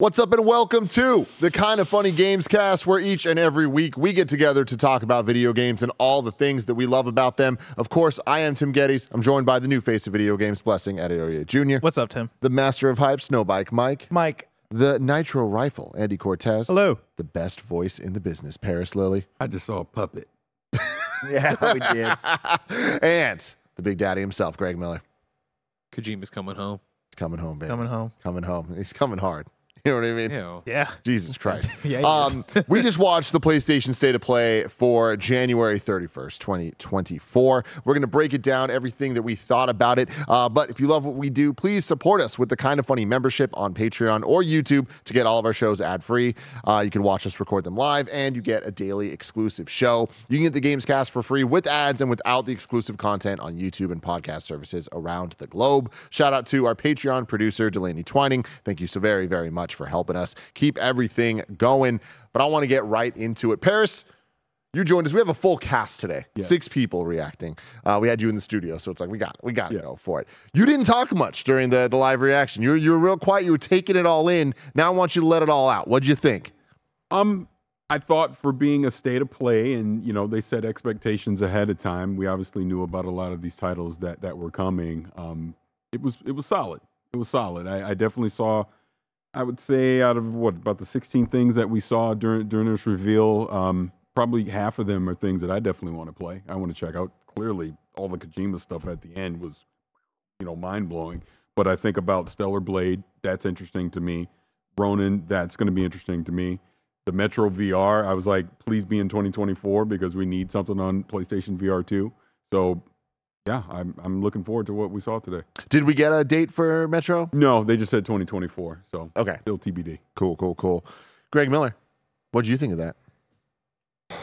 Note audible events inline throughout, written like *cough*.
What's up, and welcome to the Kinda Funny Games cast, where each and every week we get together to talk about video games and all the things that we love about them. Of course, I am Tim Gettys. I'm joined by the new face of video games, Blessing Adeoye Jr., What's up, Tim? the master of hype, Snowbike Mike, Mike. the Nitro Rifle, Andy Cortez. Hello. The best voice in the business, Paris Lilly. I just saw a puppet. *laughs* Yeah, we did. *laughs* and the Big Daddy himself, Greg Miller. Kojima's coming home. He's coming home, baby. Coming home. Coming home. He's coming hard. *laughs* You know what I mean? Ew. Yeah. Jesus Christ. *laughs* Yeah, um, we just watched the PlayStation State of Play for January 31st, 2024. We're going to break it down, everything that we thought about it. Uh, but if you love what we do, please support us with the Kinda Funny membership on Patreon or YouTube to get all of our shows ad free. Uh, you can watch us record them live, and you get a daily exclusive show. You can get the Games Cast for free with ads and without the exclusive content on YouTube and podcast services around the globe. Shout out to our Patreon producer, Delaney Twining. Thank you so very, very much for helping us keep everything going. But I want to get right into it. Paris, you joined us. We have a full cast today. Yeah. Six people reacting. Uh, we had you in the studio, so it's like we got we got to Yeah. go for it. You didn't talk much during the the live reaction. You were you were real quiet. You were taking it all in. Now I want you to let it all out. What'd you think? Um, I thought for being a state of play, and you know they set expectations ahead of time. We obviously knew about a lot of these titles that that were coming. Um, it was it was solid. It was solid. I, I definitely saw. I would say out of what about the 16 things that we saw during during this reveal, um, probably half of them are things that I definitely want to play. I want to check out. Clearly, all the Kojima stuff at the end was, you know, mind blowing. But I think about Stellar Blade. That's interesting to me. Ronin. That's going to be interesting to me. The Metro VR. I was like, please be in 2024 because we need something on PlayStation VR 2. So, yeah, I'm I'm looking forward to what we saw today. Did we get a date for Metro? No, they just said 2024. So Okay, still TBD. cool, cool, cool. Greg Miller, what did you think of that? *sighs*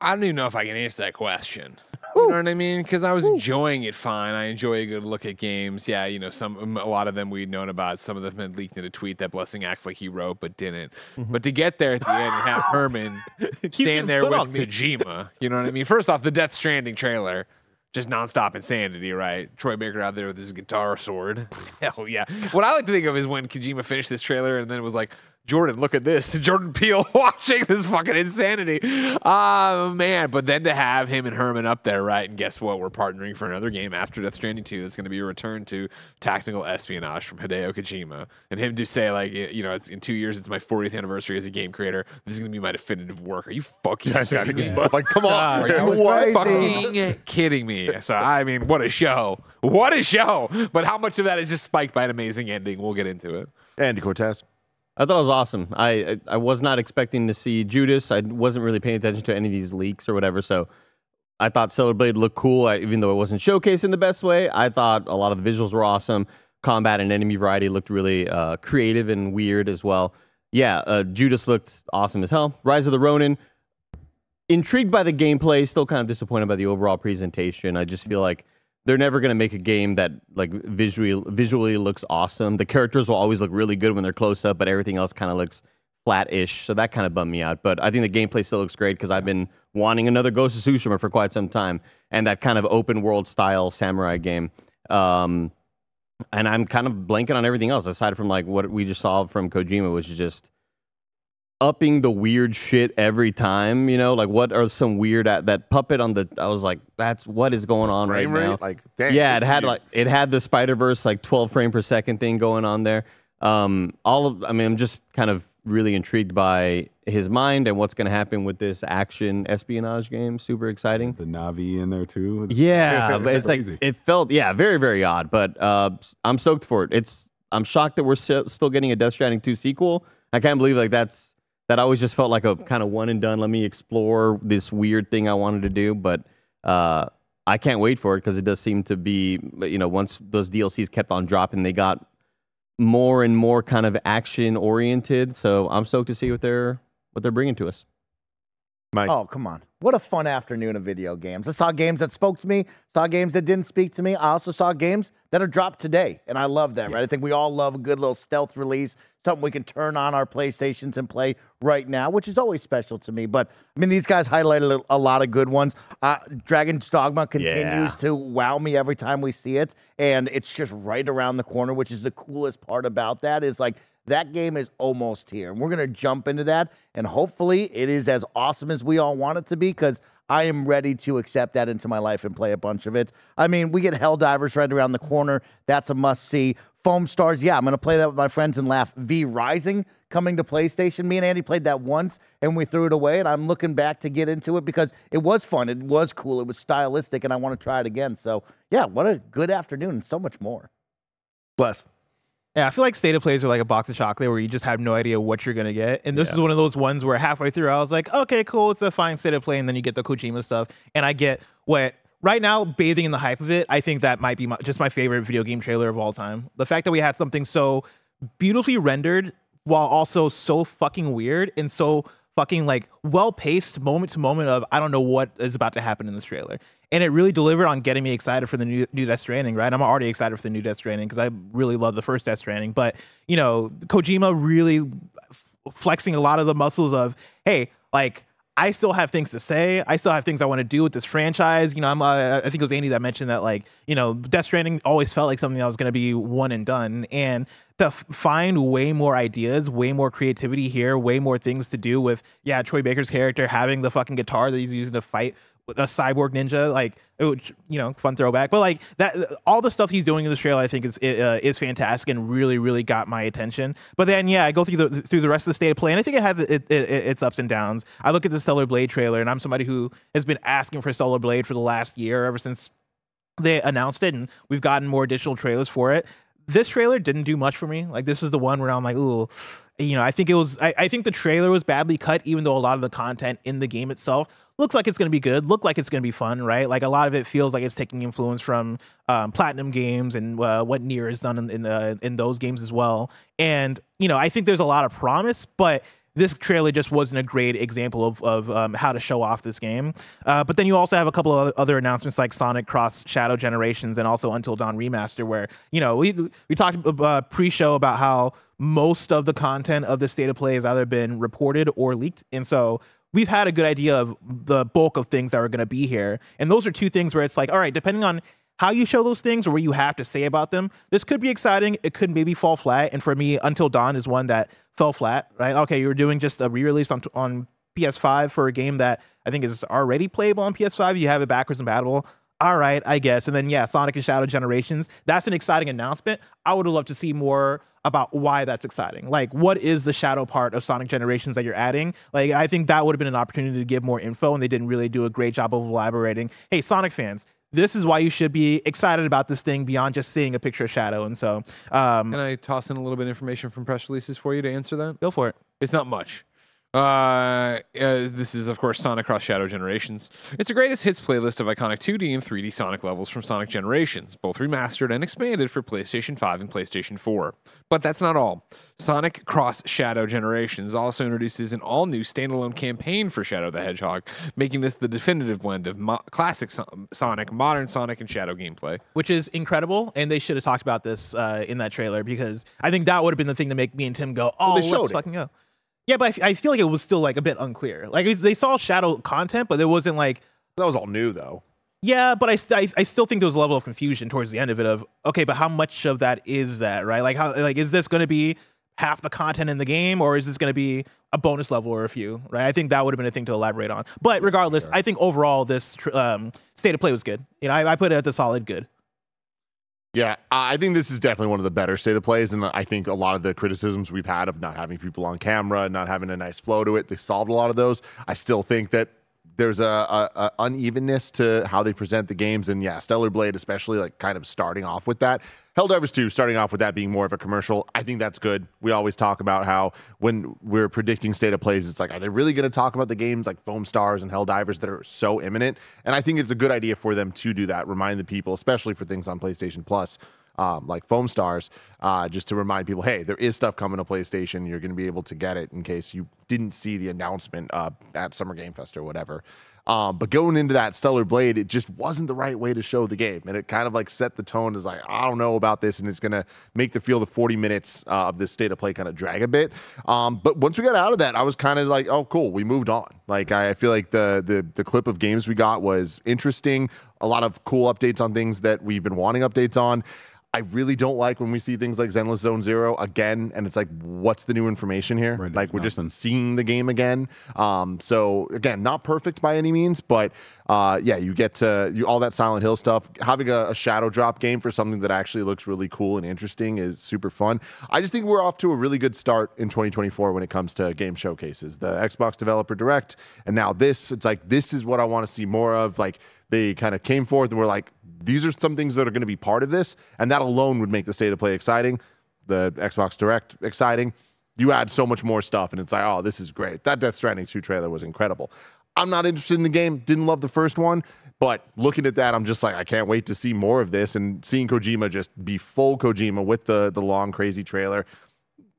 I don't even know if I can answer that question. *laughs* You know what I mean? Because I was enjoying it fine. I enjoy a good look at games. Yeah, you know, some a lot of them we'd known about. Some of them had leaked in a tweet that Blessing acts like he wrote but didn't. Mm-hmm. But to get there at the end and have *laughs* Hermen getting stand there with on. Kojima, you know what I mean? First off, the Death Stranding trailer. Just nonstop insanity, right? Troy Baker out there with his guitar sword. *laughs* Hell yeah. What I like to think of is when Kojima finished this trailer and then it was like, Jordan, look at this. *laughs* Jordan Peele *laughs* watching this fucking insanity. Oh, man. But then to have him and Hermen up there, right? And guess what? We're partnering for another game after Death Stranding 2 that's going to be a return to tactical espionage from Hideo Kojima. And him to say, like, you know, it's, in two years, it's my 40th anniversary as a game creator. This is going to be my definitive work. Are you fucking kidding me? *laughs* Like, come on. Are you fucking kidding me? So I mean, what a show! What a show! But how much of that is just spiked by an amazing ending? We'll get into it. Andy Cortez. I thought it was awesome. I, I I was not expecting to see Judas. I wasn't really paying attention to any of these leaks or whatever. So I thought Stellar Blade looked cool, I, even though it wasn't showcased in the best way. I thought a lot of the visuals were awesome. Combat and enemy variety looked really uh, creative and weird as well. Yeah, uh, Judas looked awesome as hell. Rise of the Ronin. Intrigued by the gameplay, still kind of disappointed by the overall presentation. I just feel like they're never going to make a game that like visually visually looks awesome. The characters will always look really good when they're close up, but everything else kind of looks flat-ish. So that kind of bummed me out. But I think the gameplay still looks great because I've been wanting another Ghost of Tsushima for quite some time, and that kind of open world style samurai game. Um, and I'm kind of blanking on everything else aside from like what we just saw from Kojima, which is just upping the weird shit every time. You know, like what are some weird at that puppet on the? I was like, that's what is going on right rate? now. Like, dang. yeah, it had you- like it had the Spider Verse like 12 frame per second thing going on there. Um, all of I mean, I'm just kind of really intrigued by his mind and what's going to happen with this action espionage game. Super exciting. The Navi in there too. Yeah, *laughs* it's like it felt yeah very very odd, but uh, I'm stoked for it. It's I'm shocked that we're still still getting a Death Stranding 2 sequel. I can't believe like that's that always just felt like a kind of one and done. Let me explore this weird thing I wanted to do, but uh, I can't wait for it because it does seem to be, you know, once those DLCs kept on dropping, they got more and more kind of action oriented. So I'm stoked to see what they're what they're bringing to us. Mike. Oh, come on. What a fun afternoon of video games. I saw games that spoke to me, saw games that didn't speak to me. I also saw games that are dropped today, and I love that, right? I think we all love a good little stealth release, something we can turn on our PlayStations and play right now, which is always special to me. But I mean, these guys highlighted a, a lot of good ones. Uh, Dragon's Dogma continues Yeah. to wow me every time we see it, and it's just right around the corner, which is the coolest part about that. Is like that game is almost here. And we're going to jump into that. And hopefully it is as awesome as we all want it to be because I am ready to accept that into my life and play a bunch of it. I mean, we get Helldivers right around the corner. That's a must see. Foamstars, yeah, I'm going to play that with my friends and laugh. V Rising coming to PlayStation. Me and Andy played that once and we threw it away. And I'm looking back to get into it because it was fun. It was cool. It was stylistic and I want to try it again. So, yeah, what a good afternoon and so much more. Bless. Yeah, I feel like state of plays are like a box of chocolate where you just have no idea what you're gonna get. And this is one of those ones where halfway through I was like, okay, cool, it's a fine state of play, and then you get the Kojima stuff, and I get what right now bathing in the hype of it. I think that might be my, just my favorite video game trailer of all time. The fact that we had something so beautifully rendered while also so fucking weird and so fucking like well paced moment to moment of I don't know what is about to happen in this trailer. And it really delivered on getting me excited for the new, new Death Stranding, right? I'm already excited for the new Death Stranding because I really love the first Death Stranding. But, you know, Kojima really f- flexing a lot of the muscles of, hey, like, I still have things to say. I still have things I want to do with this franchise. You know, I'm. Uh, I think it was Andy that mentioned that, like, you know, Death Stranding always felt like something that was going to be one and done, and to f- find way more ideas, way more creativity here, way more things to do with, yeah, Troy Baker's character having the fucking guitar that he's using to fight a cyborg ninja, like, it would, you know, fun throwback. But like that, all the stuff he's doing in this trailer, I think is uh, is fantastic and really, really got my attention. But then, yeah, I go through the through the rest of the state of play, and I think it has it, it, it, its ups and downs. I look at the Stellar Blade trailer, and I'm somebody who has been asking for Stellar Blade for the last year, ever since they announced it, and we've gotten more additional trailers for it. This trailer didn't do much for me. Like this is the one where I'm like, ooh, you know, I think it was. I, I think the trailer was badly cut, even though a lot of the content in the game itself looks like it's to be good, look like it's to be fun, right? Like a lot of it feels like it's taking influence from um, Platinum games and uh, what Nier has done in in, uh, in those games as well. And you know, I think there's a lot of promise, but this trailer just wasn't a great example of, of um, how to show off this game. Uh, but then you also have a couple of other announcements like Sonic Cross Shadow Generations and also Until Dawn Remaster, where you know we we talked uh, pre-show about how most of the content of the state of play has either been reported or leaked, and so we've had a good idea of the bulk of things that are going to be here. And those are two things where it's like, all right, depending on how you show those things or what you have to say about them, this could be exciting. It could maybe fall flat. And for me, Until Dawn is one that fell flat, right? Okay, you're doing just a re-release on on PS5 for a game that I think is already playable on PS5. You have it backwards compatible. All right, I guess. And then yeah, Sonic and Shadow Generations. That's an exciting announcement. I would have loved to see more about why that's exciting. Like, what is the shadow part of Sonic Generations that you're adding? Like, I think that would have been an opportunity to give more info, and they didn't really do a great job of elaborating. Hey, Sonic fans, this is why you should be excited about this thing beyond just seeing a picture of Shadow. And so, um, Can I toss in a little bit of information from press releases for you to answer that? go for it. It's not much. Uh, uh, this is, of course, Sonic Cross Shadow Generations. It's a greatest hits playlist of iconic 2D and 3D Sonic levels from Sonic Generations, both remastered and expanded for PlayStation 5 and PlayStation 4. But that's not all. Sonic Cross Shadow Generations also introduces an all new standalone campaign for Shadow the Hedgehog, making this the definitive blend of mo- classic so- Sonic, modern Sonic, and Shadow gameplay. which is incredible. And they should have talked about this uh, in that trailer because I think that would have been the thing to make me and Tim go, "Oh, they let's it. fucking go." Yeah, but I feel like it was still like a bit unclear. Like was- they saw Shadow content, but it wasn't like, That was all new though. yeah. But I, st- I I still think there was a level of confusion towards the end of it. Of okay, but how much of that is that right? Like how like is this going to be half the content in the game, or is this going to be a bonus level or a few? Right? I think that would have been a thing to elaborate on. But regardless, I think overall this tr- um, state of play was good. You know, I, I put it at the solid good. Yeah, I think this is definitely one of the better state of plays, and I think a lot of the criticisms we've had of not having people on camera, not having a nice flow to it, they solved a lot of those. I still think that there's a, a, a unevenness to how they present the games, and yeah, Stellar Blade, especially like kind of starting off with that. Helldivers 2, starting off with that being more of a commercial. I think that's good. We always talk about how when we're predicting state of plays, it's like, are they really going to talk about the games like Foamstars and Helldivers that are so imminent? And I think it's a good idea for them to do that, remind the people, especially for things on PlayStation Plus, um, like Foamstars, uh, just to remind people, hey, there is stuff coming to PlayStation. You're going to be able to get it in case you didn't see the announcement uh, at Summer Game Fest or whatever. Um, but going into that Stellar Blade, it just wasn't the right way to show the game, and it kind of like set the tone as like I don't know about this, and it's gonna make the feel the 40 minutes uh, of this state of play kind of drag a bit. Um, but once we got out of that, I was kind of like, oh, cool, we moved on. Like I feel like the the the clip of games we got was interesting, a lot of cool updates on things that we've been wanting updates on. I really don't like when we see things like Zenless Zone Zero again, and it's like, what's the new information here? Right, like we're there's just nothing. seeing the game again. Um, so again, not perfect by any means, but uh, yeah, you get to you, all that Silent Hill stuff. Having a, a shadow drop game for something that actually looks really cool and interesting is super fun. I just think we're off to a really good start in 2024 when it comes to game showcases. The Xbox Developer Direct, and now this. It's like this is what I want to see more of. Like they kind of came forth and were like, these are some things that are going to be part of this, and that alone would make the state of play exciting, the Xbox Direct exciting. You add so much more stuff, and it's like, oh, this is great. That Death Stranding 2 trailer was incredible. I'm not interested in the game, didn't love the first one, but looking at that, I'm just like, I can't wait to see more of this and seeing Kojima just be full Kojima with the the long, crazy trailer.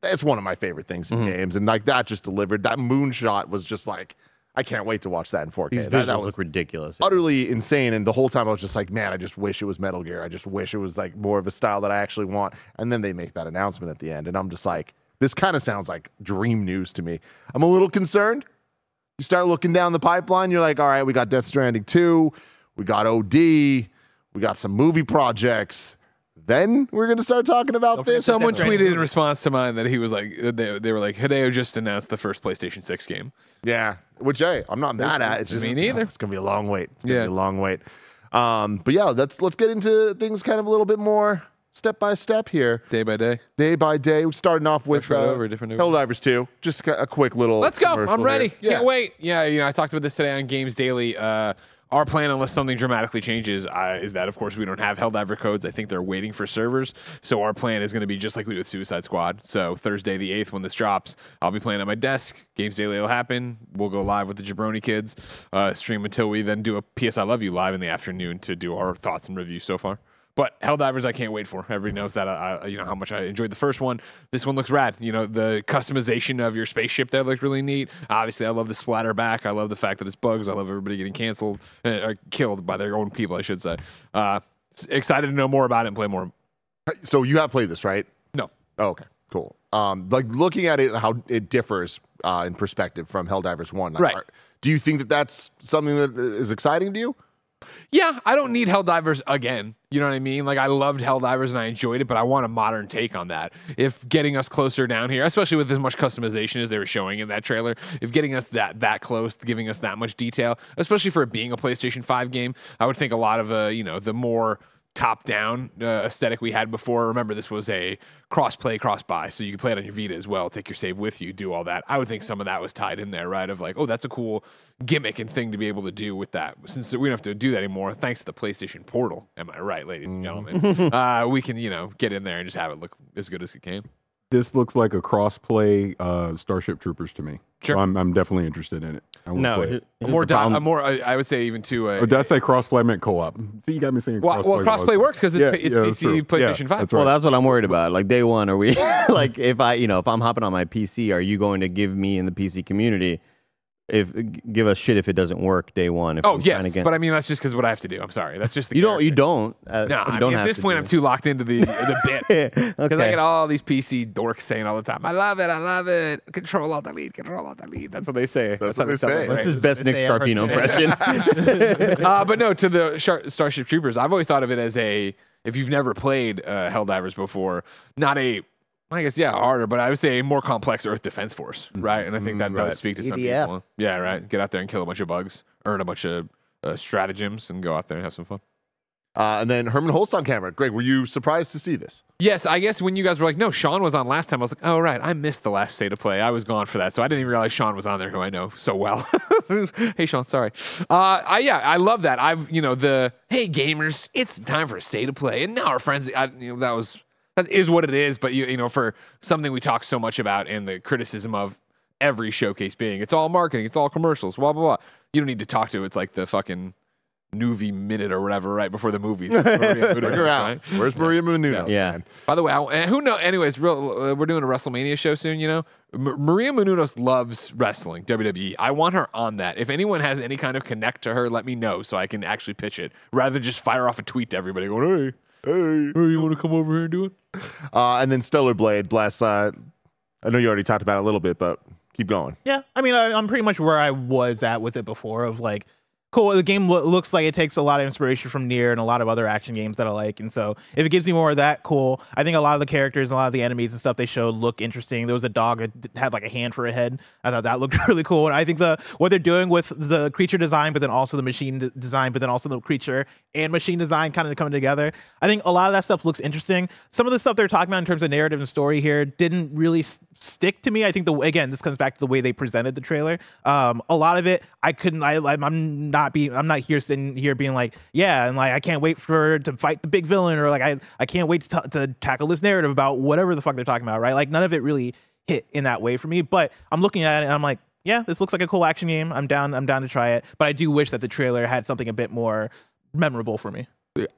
That's one of my favorite things in mm-hmm. games. And like that just delivered. That moonshot was just like, I can't wait to watch that in 4K. These That- that was ridiculous. utterly insane. And the whole time I was just like, man, I just wish it was Metal Gear. I just wish it was like more of a style that I actually want. And then they make that announcement at the end. And I'm just like, this kind of sounds like dream news to me. I'm a little concerned. You start looking down the pipeline, you're like, all right, we got Death Stranding 2, we got OD, we got some movie projects. Then we're going to start talking about this. Someone Death Stranding tweeted in response to mine that he was like, they, they were like, Hideo just announced the first PlayStation 6 game. Yeah, which hey, I'm not mad at. It's just Me neither. It's gonna be a long wait. It's gonna Yeah. be a long wait. Um, but yeah, let's let's get into things kind of a little bit more step by step here, Day by day. day by day. We're starting off with Different uh, over, different over. Helldivers 2. Just a a quick little. Let's go. I'm ready. here. Can't wait. Yeah, you know, I talked about this today on Games Daily. Uh, our plan, unless something dramatically changes, uh, is that of course we don't have Helldiver codes. I think they're waiting for servers. So our plan is going to be just like we do with Suicide Squad. So Thursday the eighth, when this drops, I'll be playing at my desk. Games Daily will happen. We'll go live with the Jabroni kids, uh, stream until we then do a PS I Love You live in the afternoon to do our thoughts and reviews so far. But Helldivers, I can't wait for. Everybody knows that. I, I, you know how much I enjoyed the first one. This one looks rad. You know the customization of your spaceship there looks really neat. Obviously, I love the splatter back. I love the fact that it's bugs. I love everybody getting canceled, uh, or killed by their own people. I should say. Uh, excited to know more about it and play more. So you have played this, right? No, Oh, okay, cool. Um, like looking at it, how it differs uh, in perspective from Helldivers One. Like, Right. are- do you think that that's something that is exciting to you? Yeah, I don't need Helldivers again. You know what I mean? Like I loved Helldivers and I enjoyed it, but I want a modern take on that. If getting us closer down here, especially with as much customization as they were showing in that trailer, if getting us that that close, giving us that much detail, especially for it being a PlayStation 5 game, I would think a lot of uh, you know, the more top down uh, aesthetic we had before. Remember, this was a cross play, cross buy, so you could play it on your Vita as well, take your save with you, do all that. I would think some of that was tied in there, right? Of like, oh, that's a cool gimmick and thing to be able to do with that. Since we don't have to do that anymore, thanks to the PlayStation Portal. Am I right, ladies and gentlemen? *laughs* uh, we can, you know, get in there and just have it look as good as it can. This looks like a cross-play uh, Starship Troopers to me. Sure. So I'm, I'm definitely interested in it. I wanna No, play here- more, the di- a more, I I would say even to. Uh, Oh, did I say cross-play? I meant co-op. See, you got me saying well, cross-play. well, crossplay works because it's, Yeah, it's yeah, PC, true. Yeah, PlayStation 5. that's Well, that's what I'm worried about. Like day one, are we *laughs* like if I, you know, if I'm hopping on my PC, are you going to give me in the PC community if give us shit if it doesn't work day one? If Oh yes, trying get- but I mean that's just because what I have to do. I'm sorry, that's just the you don't, you character. don't. Uh, No, you I don't mean, at this point, I'm too locked into the the *laughs* bit. Because I get all these PC dorks saying all the time, "I love it, I love it." Control alt delete, control alt delete. That's what they say. That's how what they sound say. like, That's right? his best Nick say, Scarpino impression. *laughs* *laughs* uh, but no, to the Shar- Starship Troopers, I've always thought of it as a if you've never played uh, Helldivers before, not a I guess yeah, harder, but I would say a more complex Earth Defense Force, right? And I think that right. does speak to some EDF. people. Yeah, right. Get out there and kill a bunch of bugs, earn a bunch of uh, stratagems, and go out there and have some fun. Uh, and then Hermen Hulst on camera. Greg, were you surprised to see this? Yes, I guess when you guys were like, no, Sean was on last time, I was like, oh, right, I missed the last state of play. I was gone for that. So I didn't even realize Sean was on there, who I know so well. *laughs* hey, Sean, sorry. Uh, I, yeah, I love that. I've, you know, the, hey, gamers, it's time for a state of play. And now our friends, I, you know, that was, that is what it is. But, you, you know, for something we talk so much about and the criticism of every showcase being, it's all marketing, it's all commercials, blah, blah, blah. You don't need to talk to, it's like the fucking Noovie minute or whatever right before the movies. *laughs* Maria Menounos, Bring her out. right? Where's Maria Menounos? Yeah. man? By the way, I, who know? Anyways, real, uh, we're doing a WrestleMania show soon. You know, M- Maria Menounos loves wrestling, WWE. I want her on that. If anyone has any kind of connect to her, let me know so I can actually pitch it, rather than just fire off a tweet to everybody going, "Hey, Hey. hey, you want to come over here and do it?" Uh, and then Stellar Blade, bless. Uh, I know you already talked about it a little bit, but keep going. Yeah, I mean, I, I'm pretty much where I was at with it before. Of like, cool. The game lo- looks like it takes a lot of inspiration from Nier and a lot of other action games that I like, and so if it gives me more of that, cool. I think a lot of the characters, and a lot of the enemies and stuff they showed look interesting. There was a dog that had like a hand for a head. I thought that looked *laughs* really cool, and I think the what they're doing with the creature design, but then also the machine design, but then also the creature and machine design kind of coming together. I think a lot of that stuff looks interesting. Some of the stuff they're talking about in terms of narrative and story here didn't really s- stick to me. I think the again, this comes back to the way they presented the trailer. Um, a lot of it, I couldn't. I, I'm- not being. I'm not here sitting here being like, yeah, and like I can't wait for to fight the big villain, or like I I can't wait to, t- to tackle this narrative about whatever the fuck they're talking about, right? Like none of it really hit in that way for me. But I'm looking at it and I'm like, yeah, this looks like a cool action game. I'm down. I'm down to try it. But I do wish that the trailer had something a bit more memorable for me.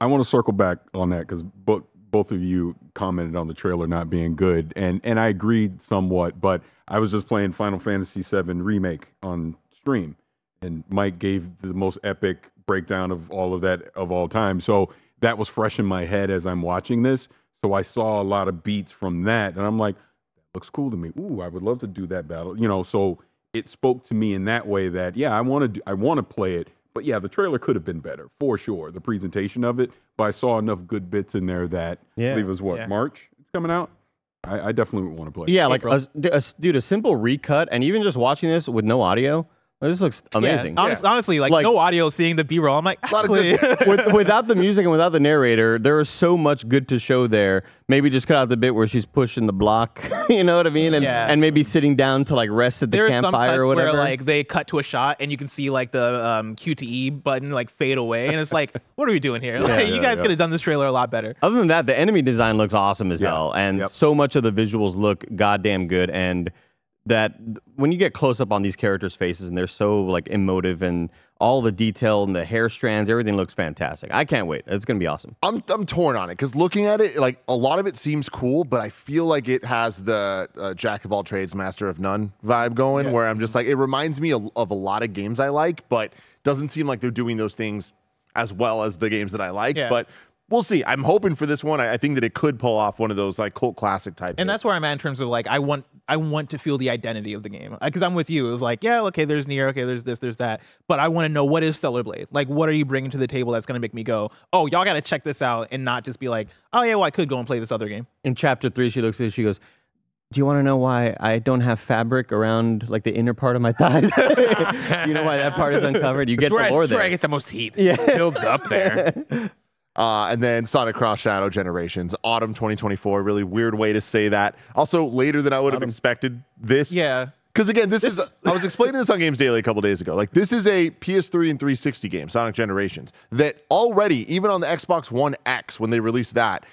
I want to circle back on that because both both of you commented on the trailer not being good, and and I agreed somewhat. But I was just playing Final Fantasy VII remake on stream, and Mike gave the most epic breakdown of all of that of all time. So that was fresh in my head as I'm watching this. So I saw a lot of beats from that, and I'm like, that looks cool to me. Ooh, I would love to do that battle. You know, so it spoke to me in that way that yeah, I want to I want to play it. But yeah, the trailer could have been better for sure. The presentation of it, but I saw enough good bits in there that I Yeah. believe it was what Yeah. March it's coming out. I, I definitely would want to play. it. Yeah, like April. a, d- a s- dude, a simple recut, and even just watching this with no audio, like, this looks amazing. Yeah, honest, honestly, like, Like- no audio, seeing the B roll. I'm like, lot actually, *laughs* with, without the music and without the narrator, there is so much good to show there. Maybe just cut out the bit where she's pushing the block, *laughs* you know what I mean, and Yeah. and maybe sitting down to like rest at the there are some campfire cuts or where like they cut to a shot and you can see like the um, QTE button like fade away, and it's like, *laughs* what are we doing here? Like, you yeah, guys yeah. could have done this trailer a lot better. Other than that, the enemy design looks awesome as Yeah. hell, and Yep. so much of the visuals look goddamn good. And that when you get close up on these characters' faces, and they're so like emotive, and all the detail and the hair strands, everything looks fantastic. I can't wait. It's gonna be awesome. I'm I'm torn on it because looking at it, like a lot of it seems cool, but I feel like it has the uh, jack of all trades, master of none vibe going. Where I'm just like, it reminds me of, of a lot of games I like, but doesn't seem like they're doing those things as well as the games that I like. Yeah. But we'll see. I'm hoping for this one. I, I think that it could pull off one of those like cult classic type. And hits. that's where I'm at in terms of like I want I want to feel the identity of the game because I'm with you. It was like yeah, okay, there's Nier, okay, there's this, there's that, but I want to know what is Stellar Blade. Like, what are you bringing to the table that's gonna make me go, oh, y'all got to check this out, and not just be like, oh yeah, well I could go and play this other game. In chapter three, she looks at it, she goes, Do you want to know why I don't have fabric around like the inner part of my thighs? *laughs* you know why that part is uncovered? You get where, the I, lore that's where I get the most heat. Yeah. It builds up there. *laughs* Uh, and then Sonic Cross Shadow Generations, autumn 2024. Really weird way to say that. Also, later than I would have expected this. Yeah. Because again, this, is, I was explaining this on Games Daily a couple days ago. Like, this is a PS3 and 360 game, Sonic Generations, that already, even on the Xbox One X, when they released that,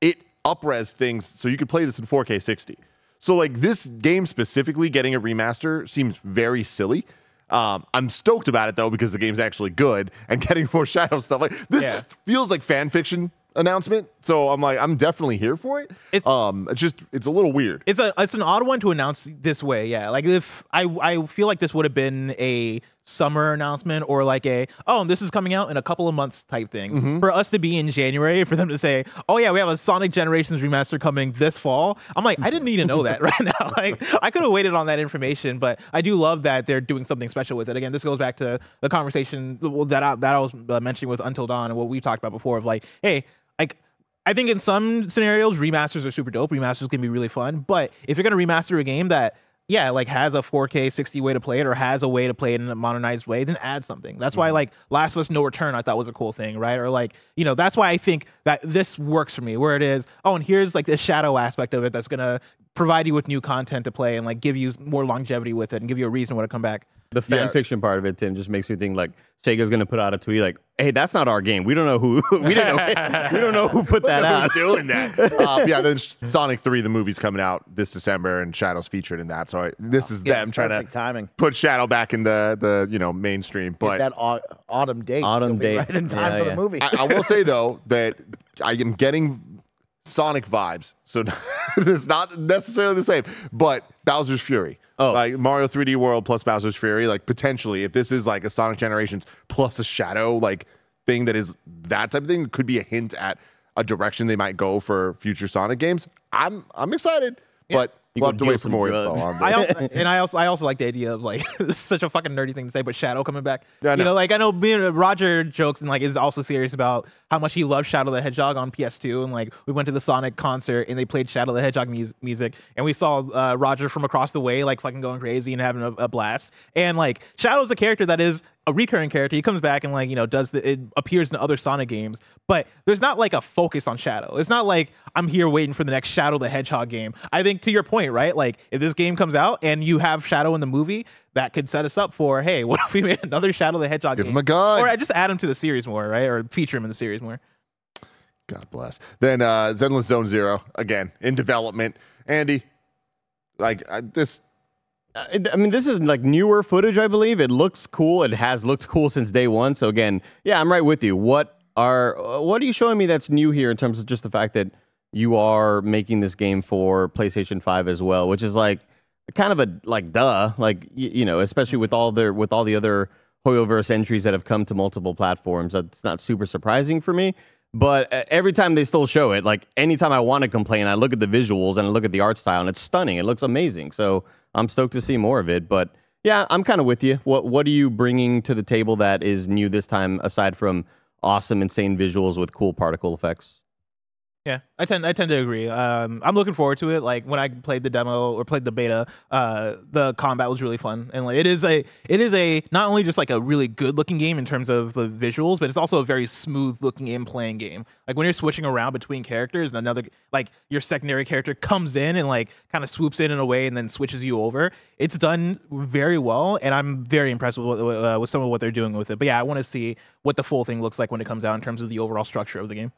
it upres things so you could play this in 4K 60. So, like, this game specifically getting a remaster seems very silly. Um, I'm stoked about it though because the game's actually good and *laughs* getting more shadow stuff. Like this Yeah. just feels like fan fiction announcement. So I'm like, I'm definitely here for it. It's- um, it's just it's a little weird. It's a it's an odd one to announce this way, yeah. Like if I I feel like this would have been a summer announcement or like a oh this is coming out in a couple of months type thing. Mm-hmm. For us to be in January, for them to say oh yeah we have a Sonic Generations remaster coming this fall, I'm like I didn't need to know that *laughs* right now. *laughs* Like I could have waited on that information, but I do love that they're doing something special with it. Again, this goes back to the conversation that I, that I was uh, mentioning with Until Dawn and what we talked about before of like hey like I think in some scenarios, remasters are super dope. Remasters can be really fun. But if you're going to remaster a game that yeah, like has a 4K 60 way to play it or has a way to play it in a modernized way, then add something. That's Mm-hmm. why like Last of Us No Return I thought was a cool thing, right? Or like, you know, that's why I think that this works for me where it is, oh, and here's like the shadow aspect of it that's going to provide you with new content to play and like give you more longevity with it and give you a reason why to come back. The fan Yeah. fiction part of it, Tim, just makes me think like Sega's gonna put out a tweet like, "Hey, that's not our game. We don't know who. *laughs* we didn't know. we don't know who put that out." Who's doing that? uh, *laughs* yeah, then Sonic 3, the movie's coming out this December, and Shadow's featured in that. So I, this is Yeah, them trying perfect to timing. put Shadow back in the the you know mainstream. Get But that au- autumn date. Autumn be date. right in time Yeah, for yeah. the movie. I, I will say though that I am getting Sonic vibes. So *laughs* it's not necessarily the same, but Bowser's Fury. Oh. Like Mario 3D World plus Bowser's Fury, like potentially, if this is like a Sonic Generations plus a Shadow like thing that is that type of thing, could be a hint at a direction they might go for future Sonic games. I'm I'm excited, but You we'll go have to wait for more drugs. info on I also *laughs* and I also I also like the idea of like *laughs* such a fucking nerdy thing to say, but Shadow coming back. Yeah, I you know. know, like I know me and Roger jokes and like is also serious about how much he loves Shadow the Hedgehog on PS2, and like we went to the Sonic concert and they played Shadow the Hedgehog mus- music, and we saw uh, Roger from across the way like fucking going crazy and having a, a blast. And like Shadow's a character that is a recurring character. He comes back and like you know does the it appears in other Sonic games, but there's not like a focus on Shadow. It's not like I'm here waiting for the next Shadow the Hedgehog game. I think to your point, right? Like if this game comes out and you have Shadow in the movie, that could set us up for hey, *laughs* what if we made another Shadow the Hedgehog Give game? him a gun. or I just add him to the series more, right? Or feature him in the series more. God bless. Then uh Zenless Zone Zero again in development. Andy, like I, this Uh, I mean, this is like newer footage, I believe. It looks cool. It has looked cool since day one. So again, yeah, I'm right with you. What are uh, what are you showing me that's new here in terms of just the fact that you are making this game for PlayStation 5 as well, which is like kind of a like duh, like y- you know, especially with all the with all the other Hoyoverse entries that have come to multiple platforms. That's not super surprising for me. But uh, every time they still show it, like anytime I want to complain, I look at the visuals and I look at the art style, and it's stunning. It looks amazing. So I'm stoked to see more of it. But yeah, I'm kind of with you. What What are you bringing to the table that is new this time, aside from awesome, insane visuals with cool particle effects? Yeah, I tend I tend to agree. Um, I'm looking forward to it. Like when I played the demo or played the beta, uh, the combat was really fun, and like, it is a it is a not only just like a really good looking game in terms of the visuals, but it's also a very smooth looking in playing game. Like when you're switching around between characters, and another like your secondary character comes in and like kind of swoops in in a way and then switches you over. It's done very well, and I'm very impressed with what, uh, with some of what they're doing with it. But yeah, I want to see what the full thing looks like when it comes out in terms of the overall structure of the game.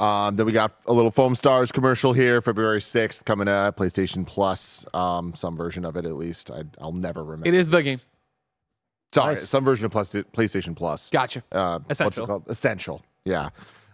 Um, then we got a little Foam Stars commercial here, February 6th, coming to PlayStation Plus. Um, some version of it, at least. I, I'll never remember. It is the game. Sorry, Nice. some version of plus, PlayStation Plus. Gotcha. Uh, What's Essential. it called? Essential. Yeah.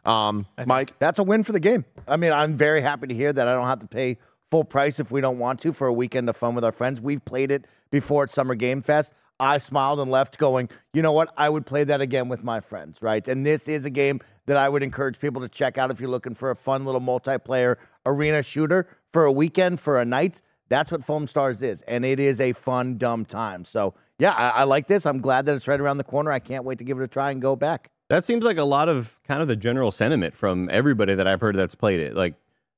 Um, Mike, That's a win for the game. I mean, I'm very happy to hear that I don't have to pay full price if we don't want to for a weekend of fun with our friends. We've played it before at Summer Game Fest. I smiled and left going, you know what? I would play that again with my friends, right? And this is a game that I would encourage people to check out if you're looking for a fun little multiplayer arena shooter for a weekend, for a night. That's what Foamstars is. And it is a fun, dumb time. So, yeah, I, I like this. I'm glad that it's right around the corner. I can't wait to give it a try and go back. That seems like a lot of kind of the general sentiment from everybody that I've heard that's played it. Like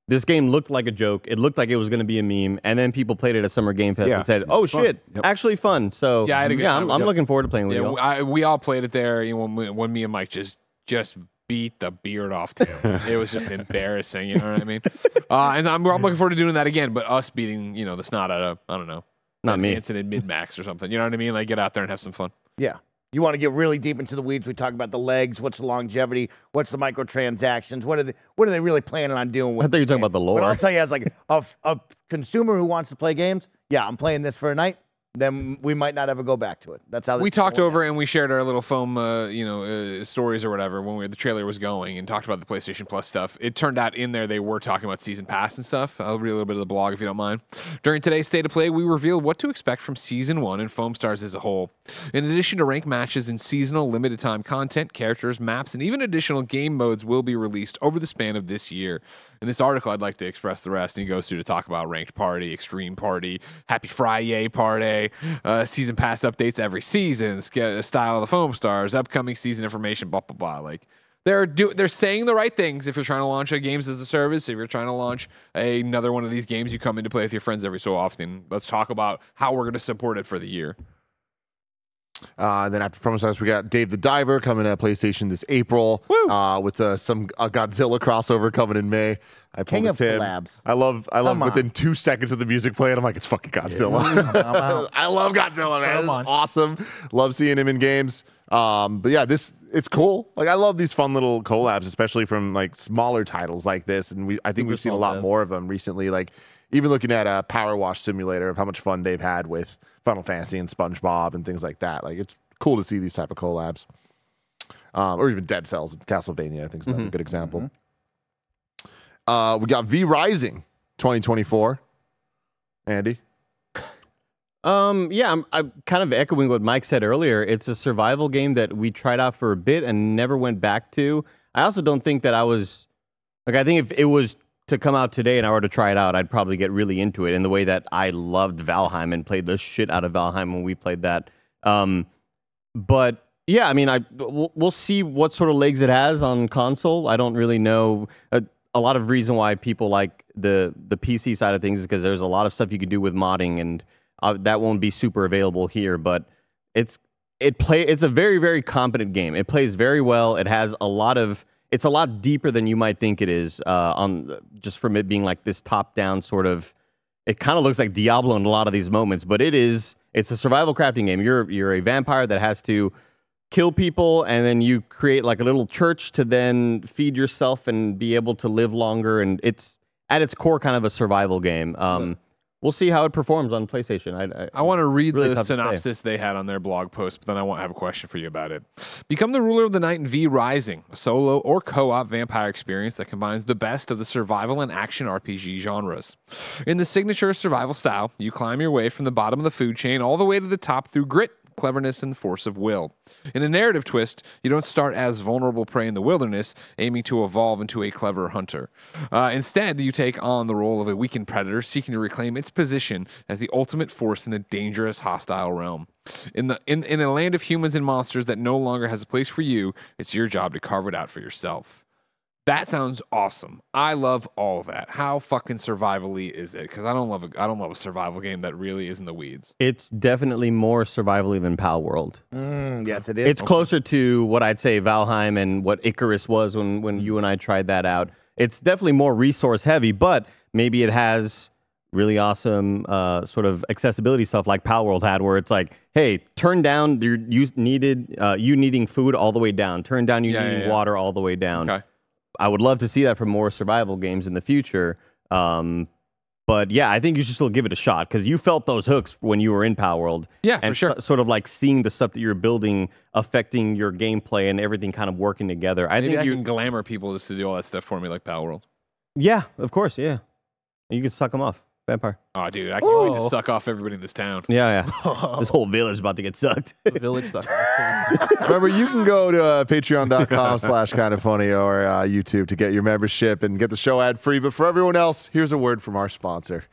this game looked like a joke. It looked like it was going to be a meme, and then people played it at Summer Game Fest Yeah. and said, "Oh Fun. shit, Yep. actually fun." So Yeah, I had a good yeah, time I'm, with I'm it. looking forward to playing with Yeah, you. we, I, we all played it there. You know, when, we- when me and Mike just just beat the beard off Tim. *laughs* it was just embarrassing. You know what I mean? Uh, and I'm, I'm looking forward to doing that again, but us beating you know the snot out of I don't know, Not me. incident mid max or something. You know what I mean? Like get out there and have some fun. Yeah. You want to get really deep into the weeds. We talk about the legs, what's the longevity, what's the microtransactions, what are they what are they really planning on doing with I thought you were talking about the game? But I'll tell you as like a, a consumer who wants to play games, yeah, I'm playing this for a night, then we might not ever go back to it. That's how we talked over and we shared our little foam, uh, you know, uh, stories or whatever when we, the trailer was going and talked about the PlayStation Plus stuff. It turned out in there they were talking about season pass and stuff. I'll read a little bit of the blog if you don't mind. During today's state of play, we revealed what to expect from season one and Foam Stars as a whole. In addition to rank matches and seasonal limited time content, characters, maps, and even additional game modes will be released over the span of this year. In this article, I'd like to express the rest. And he goes through to talk about ranked party, extreme party, happy Friday party, uh, season pass updates every season, style of the foam stars, upcoming season information, blah blah blah. Like they're do they're saying the right things. If you're trying to launch a games as a service, if you're trying to launch a, another one of these games, you come in to play with your friends every so often. Let's talk about how we're going to support it for the year. Uh, and then after Promo Stars, we got Dave the Diver coming to PlayStation this April uh, with uh, some uh, Godzilla crossover coming in May. I pulled King a of Tim. collabs. I love, I love Come on. within two seconds of the music playing, I'm like, it's fucking Godzilla. *laughs* I love Godzilla, man. This is on. awesome. Love seeing him in games. Um, but yeah, this it's cool. Like I love these fun little collabs, especially from like smaller titles like this. And we, I think Super we've seen a small lot dev. more of them recently. Like even looking at a Power Wash Simulator of how much fun they've had with Final Fantasy and SpongeBob and things like that. Like it's cool to see these type of collabs. Um, or even Dead Cells and Castlevania, I think is another good example. Uh, we got V Rising 2024. Andy. Um, yeah, I'm, I'm kind of echoing what Mike said earlier. It's a survival game that we tried out for a bit and never went back to. I also don't think that I was like I think if it was to come out today and I were to try it out, I'd probably get really into it in the way that I loved Valheim and played the shit out of Valheim when we played that. Um, but yeah, I mean, I we'll, we'll see what sort of legs it has on console. I don't really know. A, a lot of reason why people like the the PC side of things is because there's a lot of stuff you can do with modding, and uh, that won't be super available here. But it's it play it's a very very competent game. It plays very well. It has a lot of it's a lot deeper than you might think it is. Uh, on just from it being like this top down sort of it kind of looks like Diablo in a lot of these moments, but it is it's a survival crafting game. You're you're a vampire that has to kill people and then you create like a little church to then feed yourself and be able to live longer and it's at its core kind of a survival game. Um we'll see how it performs on PlayStation. I I, I want to read Really the tough to say. synopsis they had on their blog post, but then I want to have a question for you about it. Become the ruler of the night in V Rising, a solo or co op vampire experience that combines the best of the survival and action RPG genres. In the signature survival style, you climb your way from the bottom of the food chain all the way to the top through grit, cleverness, and force of will. In a narrative twist, you don't start as vulnerable prey in the wilderness, aiming to evolve into a clever hunter. Uh, instead, you take on the role of a weakened predator seeking to reclaim its position as the ultimate force in a dangerous, hostile realm. In, the, in, in a land of humans and monsters that no longer has a place for you, it's your job to carve it out for yourself. That sounds awesome. I love all of that. How fucking survivally is it? Because I don't love a I don't love a survival game that really is in the weeds. it's definitely more survivally than Palworld. Mm, yes, it is. It's closer to what I'd say Valheim and what Icarus was when when you and I tried that out. It's definitely more resource heavy, but maybe it has really awesome uh, sort of accessibility stuff like Palworld had, where it's like, hey, turn down your you needed uh, you needing food all the way down, turn down you Yeah, yeah, needing yeah. water all the way down. Okay. I would love to see that for more survival games in the future. Um, but yeah, I think you should still give it a shot because you felt those hooks when you were in Palworld. Yeah, for and sure. sort of like seeing the stuff that you're building affecting your gameplay and everything kind of working together. I Maybe think I you, can glamour people just to do all that stuff for me, like Palworld. yeah, of course, yeah. You can suck them off, vampire. Oh, dude, I can't wait to Whoa. suck off everybody in this town. Yeah, yeah. *laughs* this whole village is about to get sucked. Village sucker. *laughs* Remember, you can go to uh, patreon.com slash kind of funny or uh, YouTube to get your membership and get the show ad free. But for everyone else, here's a word from our sponsor.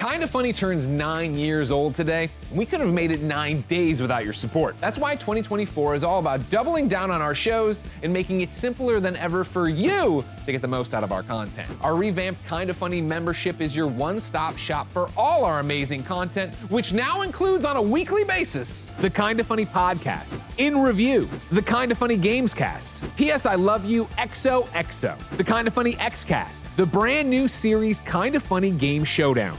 Kinda Funny turns nine years old today. We could have made it nine days without your support. That's why 2024 is all about doubling down on our shows and making it simpler than ever for you to get the most out of our content. Our revamped Kinda Funny membership is your one stop shop for all our amazing content, which now includes on a weekly basis the Kinda Funny podcast, In Review, the Kinda Funny Games Cast, P.S. I Love You XOXO, the Kinda Funny X Cast, the brand new series Kinda Funny Game Showdown.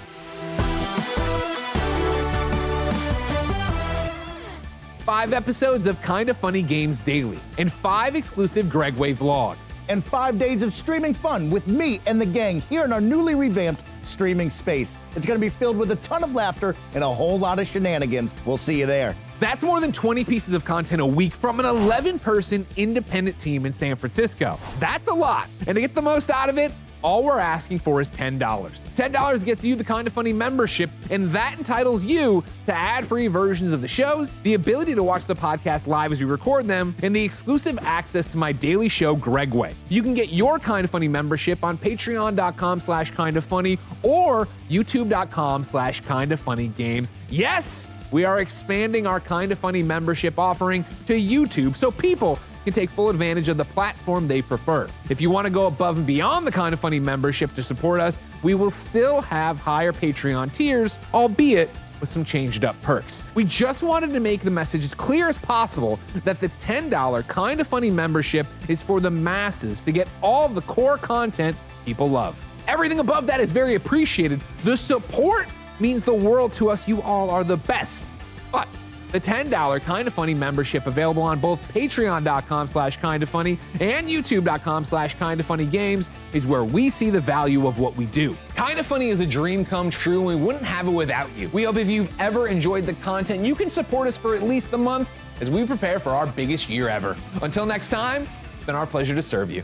Five episodes of Kinda Funny Games Daily, and five exclusive Gregway vlogs. and five days of streaming fun with me and the gang here in our newly revamped streaming space. It's going to be filled with a ton of laughter and a whole lot of shenanigans. We'll see you there. That's more than 20 pieces of content a week from an 11 person independent team in San Francisco. That's a lot. And to get the most out of it, all we're asking for is $10. $10 gets you the Kinda Funny membership, and that entitles you to ad free versions of the shows, the ability to watch the podcast live as we record them, and the exclusive access to my daily show, Gregway. You can get your Kinda Funny membership on patreon.com slash kind of funny or youtube.com slash kind of funny games. Yes! We are expanding our Kind of Funny membership offering to YouTube so people can take full advantage of the platform they prefer. If you want to go above and beyond the Kinda Funny membership to support us, we will still have higher Patreon tiers, albeit with some changed up perks. We just wanted to make the message as clear as possible that the $10 Kinda Funny membership is for the masses to get all the core content people love. Everything above that is very appreciated. The support means the world to us. You all are the best. But the $10 Kinda Funny membership available on both patreon.com slash kind of funny and youtube.com slash kind of funny games is where we see the value of what we do. Kinda Funny is a dream come true, and we wouldn't have it without you. We hope if you've ever enjoyed the content, you can support us for at least a month as we prepare for our biggest year ever. Until next time, it's been our pleasure to serve you.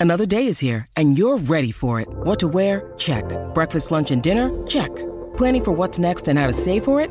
Another day is here, and you're ready for it. What to wear? Check. Breakfast, lunch, and dinner? Check. Planning for what's next and how to save for it?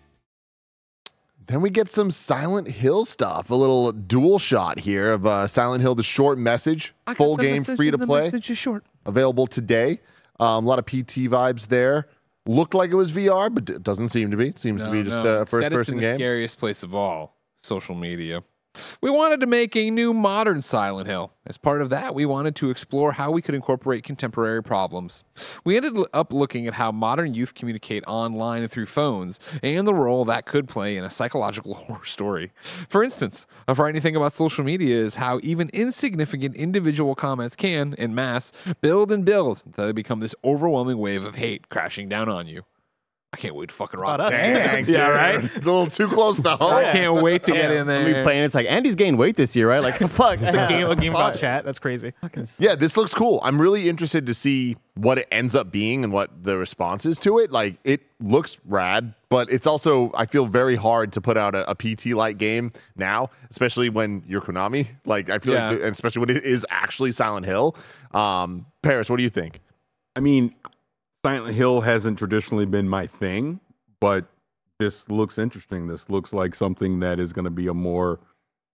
Then we get some Silent Hill stuff. A little dual shot here of uh, Silent Hill, the short message, I full game, message free to the play, message is short. available today. Um, a lot of PT vibes there. Looked like it was VR, but it doesn't seem to be. It seems to be just a first Instead, it's in person the game. scariest place of all, social media. We wanted to make a new modern Silent Hill. As part of that, we wanted to explore how we could incorporate contemporary problems. We ended up looking at how modern youth communicate online and through phones, and the role that could play in a psychological *laughs* horror story. For instance, a frightening thing about social media is how even insignificant individual comments can, in mass, build and build until they become this overwhelming wave of hate crashing down on you. I can't wait to fucking rock about us. Dang, *laughs* Yeah, right? A little too close to home. I can't wait to get in I'm there. playing. It's like Andy's gained weight this year, right? Like *laughs* fuck. A *laughs* game, a game about chat. That's crazy. Yeah, this looks cool. I'm really interested to see what it ends up being and what the response is to it. Like, it looks rad, but it's also, I feel very hard to put out a, a PT like game now, especially when you're Konami. Like, I feel Yeah. like, the- and especially when it is actually Silent Hill. Um, Paris, what do you think? I mean, Silent Hill hasn't traditionally been my thing, but this looks interesting. This looks like something that is going to be a more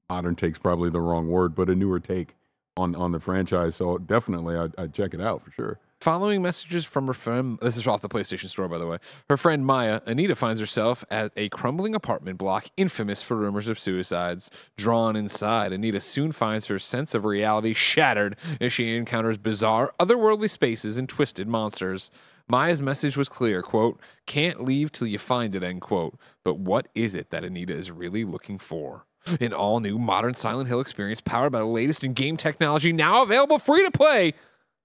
modern take's probably the wrong word, but a newer take on on the franchise. So definitely, I'd, I'd check it out for sure. Following messages from her friend, this is off the PlayStation Store, by the way. Her friend Maya, Anita finds herself at a crumbling apartment block infamous for rumors of suicides. Drawn inside, Anita soon finds her sense of reality shattered as she encounters bizarre, otherworldly spaces and twisted monsters. Maya's message was clear, quote, can't leave till you find it, end quote. But what is it that Anita is really looking for? An all new modern Silent Hill experience powered by the latest in game technology, now available free to play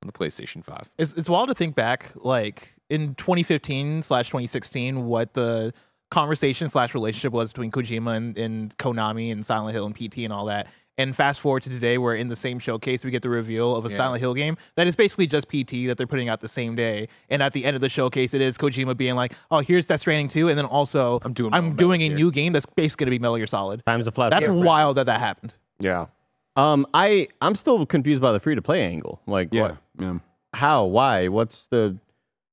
on the PlayStation 5. It's it's wild to think back, like in 2015 slash 2016, what the conversation slash relationship was between Kojima and, and Konami and Silent Hill and PT and all that. And fast forward to today, where in the same showcase we get the reveal of a Yeah. Silent Hill game that is basically just PT that they're putting out the same day. And at the end of the showcase, it is Kojima being like, "Oh, here's Death Stranding 2, and then also I'm doing I'm doing a Gear." new game that's basically going to be Metal Gear Solid." Time's a flat. That's scale. wild that that happened. Yeah. Um, I I'm still confused by the free to play angle. Like, Yeah, what, yeah. how, why, what's the?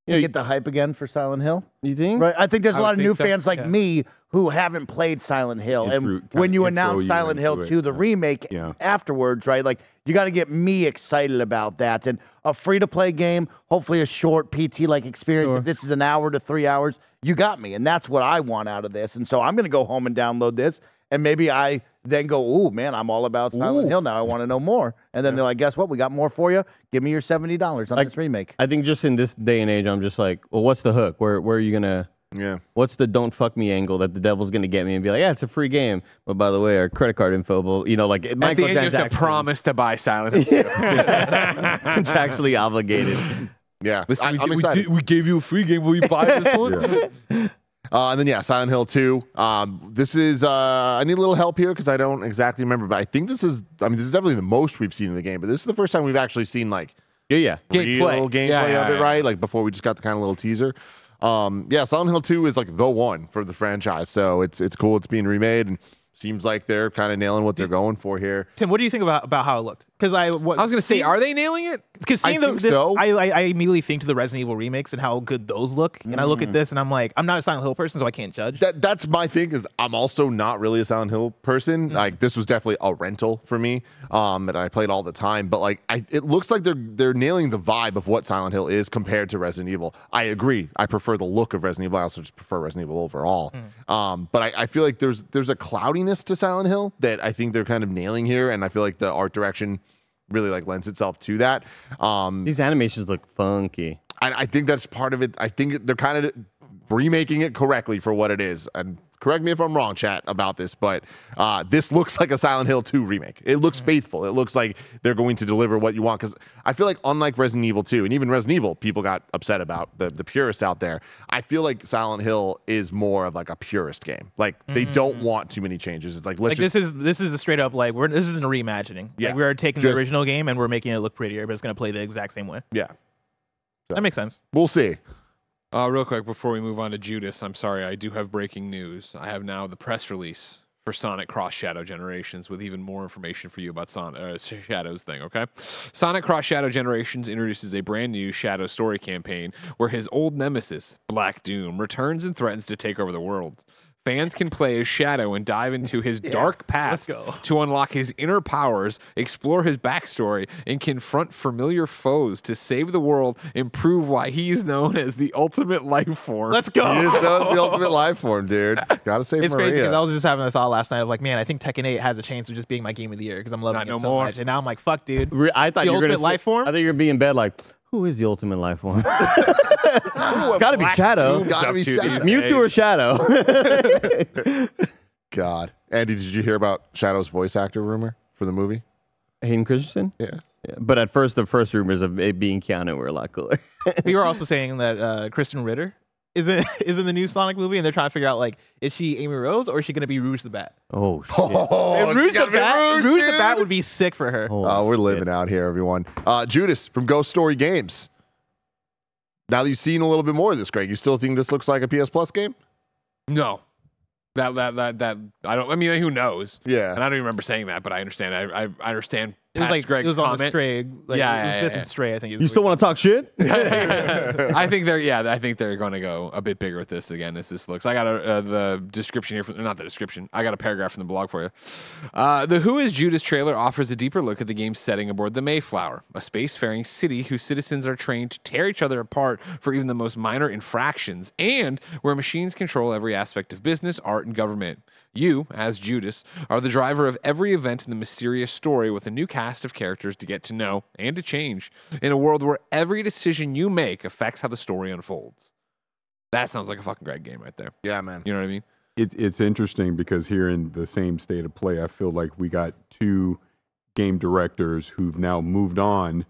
You, You know, get the hype again for Silent Hill, you think? right? I think there's I a would lot of new so, fans like yeah. me who haven't played Silent Hill, and kinda when you announce Silent Hill 2, the yeah. remake Yeah. afterwards, right? Like you got to get me excited about that, and a free to play game, hopefully a short PT like experience. If this is an hour to three hours, you got me, and that's what I want out of this. And so I'm gonna go home and download this, and maybe I then go, "Ooh, man, I'm all about Silent Ooh. Hill now. I want to know more." And then they're like, "Guess what? We got more for you. Give me your seventy dollars on Like- this remake." I think just in this day and age, I'm just like, well, what's the hook? Where where are you gonna? Yeah. What's the don't fuck me angle that the devil's gonna get me and be like, yeah, it's a free game, but by the way, our credit card info, will, you know, like At the end, you have to promise to buy Silent Hill. *laughs* contractually obligated. Yeah. Listen, I, we, am excited. gi- we gave you a free game. Will you buy this one? *laughs* Uh, and then yeah, Silent Hill 2. Um, this is uh, I need a little help here because I don't exactly remember, but I think this is I mean this is definitely the most we've seen in the game, but this is the first time we've actually seen like Yeah, yeah. Gameplay. real gameplay Yeah, yeah, of it, yeah. right? Like before we just got the kind of little teaser. Um, yeah, Silent Hill 2 is like the one for the franchise, so it's it's cool. It's being remade and seems like they're kind of nailing what they're going for here. Tim, what do you think about, about how it looked? Because I what, I was gonna say, are they nailing it? Because I seeing the, think this, so. I, I I immediately think to the Resident Evil remakes and how good those look, and I look at this and I'm like, I'm not a Silent Hill person, so I can't judge. That that's my thing is I'm also not really a Silent Hill person. Like this was definitely a rental for me, um, that I played all the time. But like, I it looks like they're they're nailing the vibe of what Silent Hill is compared to Resident Evil. I agree. I prefer the look of Resident Evil. I also just prefer Resident Evil overall. Um, but I, I feel like there's there's a cloudiness to Silent Hill that I think they're kind of nailing here, and I feel like the art direction really like lends itself to that. Um, These animations look funky. I, I think that's part of it. I think they're kind of remaking it correctly for what it is. And correct me if I'm wrong, chat, about this, but uh, this looks like a Silent Hill 2 remake. It looks faithful. It looks like they're going to deliver what you want. Because I feel like, unlike Resident Evil 2, and even Resident Evil, people got upset about the, the purists out there. I feel like Silent Hill is more of like a purist game. Like they don't want too many changes. It's like, let's like just this is this is a straight up like we're this isn't a reimagining. Yeah. Like we're taking Just- the original game and we're making it look prettier, but it's gonna play the exact same way. yeah. That makes sense. We'll see. Uh, real quick before we move on to Judas, I'm sorry, I do have breaking news. I have now the press release for Sonic Cross Shadow Generations with even more information for you about Sonic uh, Shadows thing. Okay, Sonic Cross Shadow Generations introduces a brand new Shadow story campaign where his old nemesis Black Doom returns and threatens to take over the world. Fans can play as Shadow and dive into his *laughs* dark past to unlock his inner powers, explore his backstory, and confront familiar foes to save the world and prove why he's known as the ultimate life form. Let's go. He is known as the ultimate life form, dude. *laughs* Gotta save It's Maria. crazy because I was just having a thought last night of like, man, I think Tekken 8 has a chance of just being my game of the year because I'm loving Not it no so more. much. And now I'm like, fuck, dude. Re- I thought The you were gonna ultimate life form? I thought you were gonna be in bed like, who is the ultimate life form? it's got to be Shadow. It's gotta be up to Shadow. these Mewtwo or Shadow? *laughs* God. Andy, did you hear about Shadow's voice actor rumor for the movie? Hayden Christensen. Yeah. Yeah, but at first, the first rumors of it being Keanu were a lot cooler. we were also *laughs* saying that uh, Krysten Ritter is in, *laughs* is in the new Sonic movie, and they're trying to figure out like, is she Amy Rose or is she going to be Rouge the Bat? oh shit! Oh, And Rouge the Bat, Rouge, Rouge the. Bat would be sick for her. Oh, Uh, we're shit. living out here, everyone. Uh, Judas from Ghost Story Games. Now that you've seen a little bit more of this, Greg, you still think this looks like a PS Plus game? no, that that that that I don't. I mean, who knows? Yeah. And I don't even remember saying that, but I understand. I I, I understand. It was like Greg's it was on the comment. stray. Like, Yeah, it was yeah, this yeah. and stray. I think. You still want to talk shit? *laughs* I think they're yeah. I think they're going to go a bit bigger with this again. As this looks, I got a, uh, the description here. From, not the description. I got a paragraph from the blog for you. Uh, the Who Is Judas trailer offers a deeper look at the game's setting aboard the Mayflower, a spacefaring city whose citizens are trained to tear each other apart for even the most minor infractions, and where machines control every aspect of business, art, and government. You, as Judas, are the driver of every event in the mysterious story with a new cast of characters to get to know and to change in a world where every decision you make affects how the story unfolds. That sounds like a fucking great game right there. Yeah, man. You know what I mean? It, it's interesting because here in the same state of play, I feel like we got two game directors who've now moved on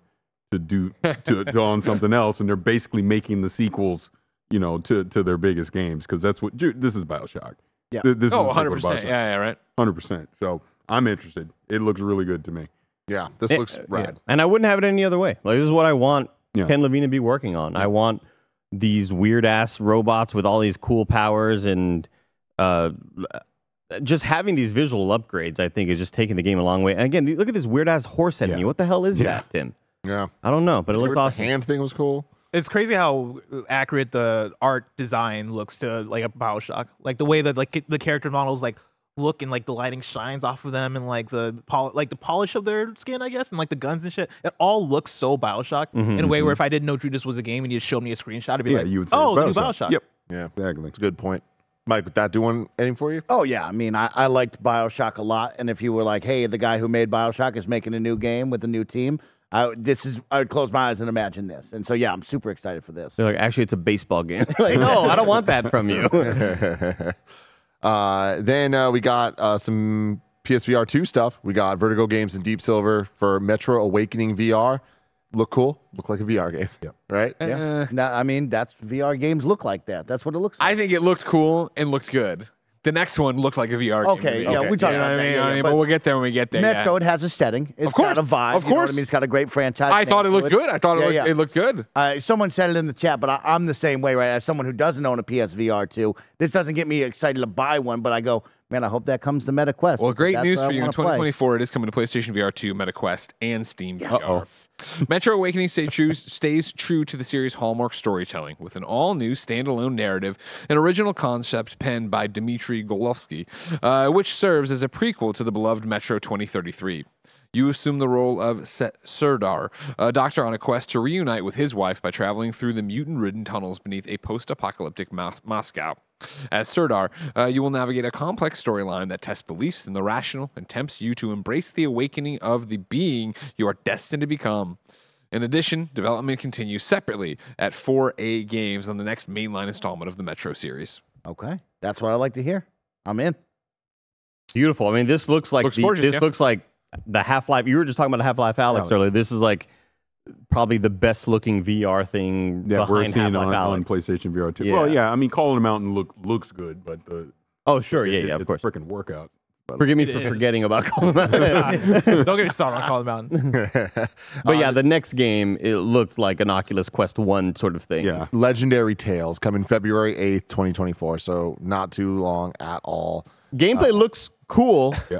to do to, to *laughs* on something else, and they're basically making the sequels, you know, to to their biggest games because that's what Ju- this is Bioshock. Yeah. Th- this Oh, is 100%. to Yeah, yeah, right. hundred percent. So I'm interested. It looks really good to me. Yeah, this Eh, looks rad. yeah. And I wouldn't have it any other way. Like this is what I want Yeah. Ken Levine to be working on. I want these weird ass robots with all these cool powers and uh, just having these visual upgrades. I think is just taking the game a long way. And again, look at this weird ass horse enemy. Yeah. What the hell is Yeah. that, Tim? Yeah. I don't know, but it looks The awesome. hand thing was cool. It's crazy how uh, accurate the art design looks to like a Bioshock. Like the way that like the character models like look and like the lighting shines off of them and like the pol- like the polish of their skin, I guess, and like the guns and shit. It all looks so Bioshock mm-hmm, in a way mm-hmm. where if I didn't know Judas was a game and you just showed me a screenshot, I'd be Yeah, like, you would say oh, the new Bioshock. Bioshock. Yep, Yeah, exactly. that's a good point. Mike, would that do one anything for you? Oh yeah, I mean, I, I liked Bioshock a lot, and if you were like, "Hey, the guy who made Bioshock is making a new game with a new team," I, this is I would close my eyes and imagine this, and so yeah, I'm super excited for this. They're like, actually, it's a baseball game. *laughs* like, no, I don't want that from you. *laughs* uh, then uh, we got uh, some PSVR 2 stuff. We got Vertigo Games and Deep Silver for Metro Awakening VR. Look cool. Look like a VR game. Yep. Right? Yeah, no, I mean, that's VR games look like that. That's what it looks like. I think it looked cool and looked good. The next one looked like a VR game. Okay, yeah, we talked You know about what I that, mean? yeah, I yeah, mean, but but we'll get there when we get there. Metro, yeah. it has a setting. It's Of course, got a vibe. of you know what course. I mean, it's got a great franchise. I thought it to looked good. I thought it Yeah, looked, yeah. it looked good. Uh, someone said it in the chat, but I, I'm the same way, right? As someone who doesn't own a PSVR 2, this doesn't get me excited to buy one, but I go, man, I hope that comes to MetaQuest. Well, great news for you in wanna play. 2024. It is coming to PlayStation VR 2, MetaQuest, and Steam VR. Metro Awakening stays true, stays true to the series' hallmark storytelling with an all new standalone narrative, an original concept penned by Dmitry Glukhovsky, uh, which serves as a prequel to the beloved Metro 2033. You assume the role of Set Serdar, a doctor on a quest to reunite with his wife by traveling through the mutant ridden tunnels beneath a post apocalyptic Mos- Moscow. As Serdar, uh, you will navigate a complex storyline that tests beliefs in the rational and tempts you to embrace the awakening of the being you are destined to become. In addition, development continues separately at 4A Games on the next mainline installment of the Metro series. Okay, that's what I like to hear. I'm in. Beautiful. I mean, this looks like Looks the, gorgeous, this yeah. looks like the Half Life. You were just talking about Half Life Alyx earlier. This is like probably the best looking VR thing that we're seeing on, on PlayStation VR 2. Yeah. Well, yeah, I mean, Call of the Mountain look looks good, but the Oh, sure, it- yeah, it- yeah, of it's course. a freaking workout. Forgive me It for is. forgetting about Call of Duty. Don't get me started on Call of the Mountain. *laughs* But yeah, the next game it looked like an Oculus Quest One sort of thing. Yeah. Legendary Tales coming February 8th, 2024. So not too long at all. gameplay uh, looks cool. Yeah.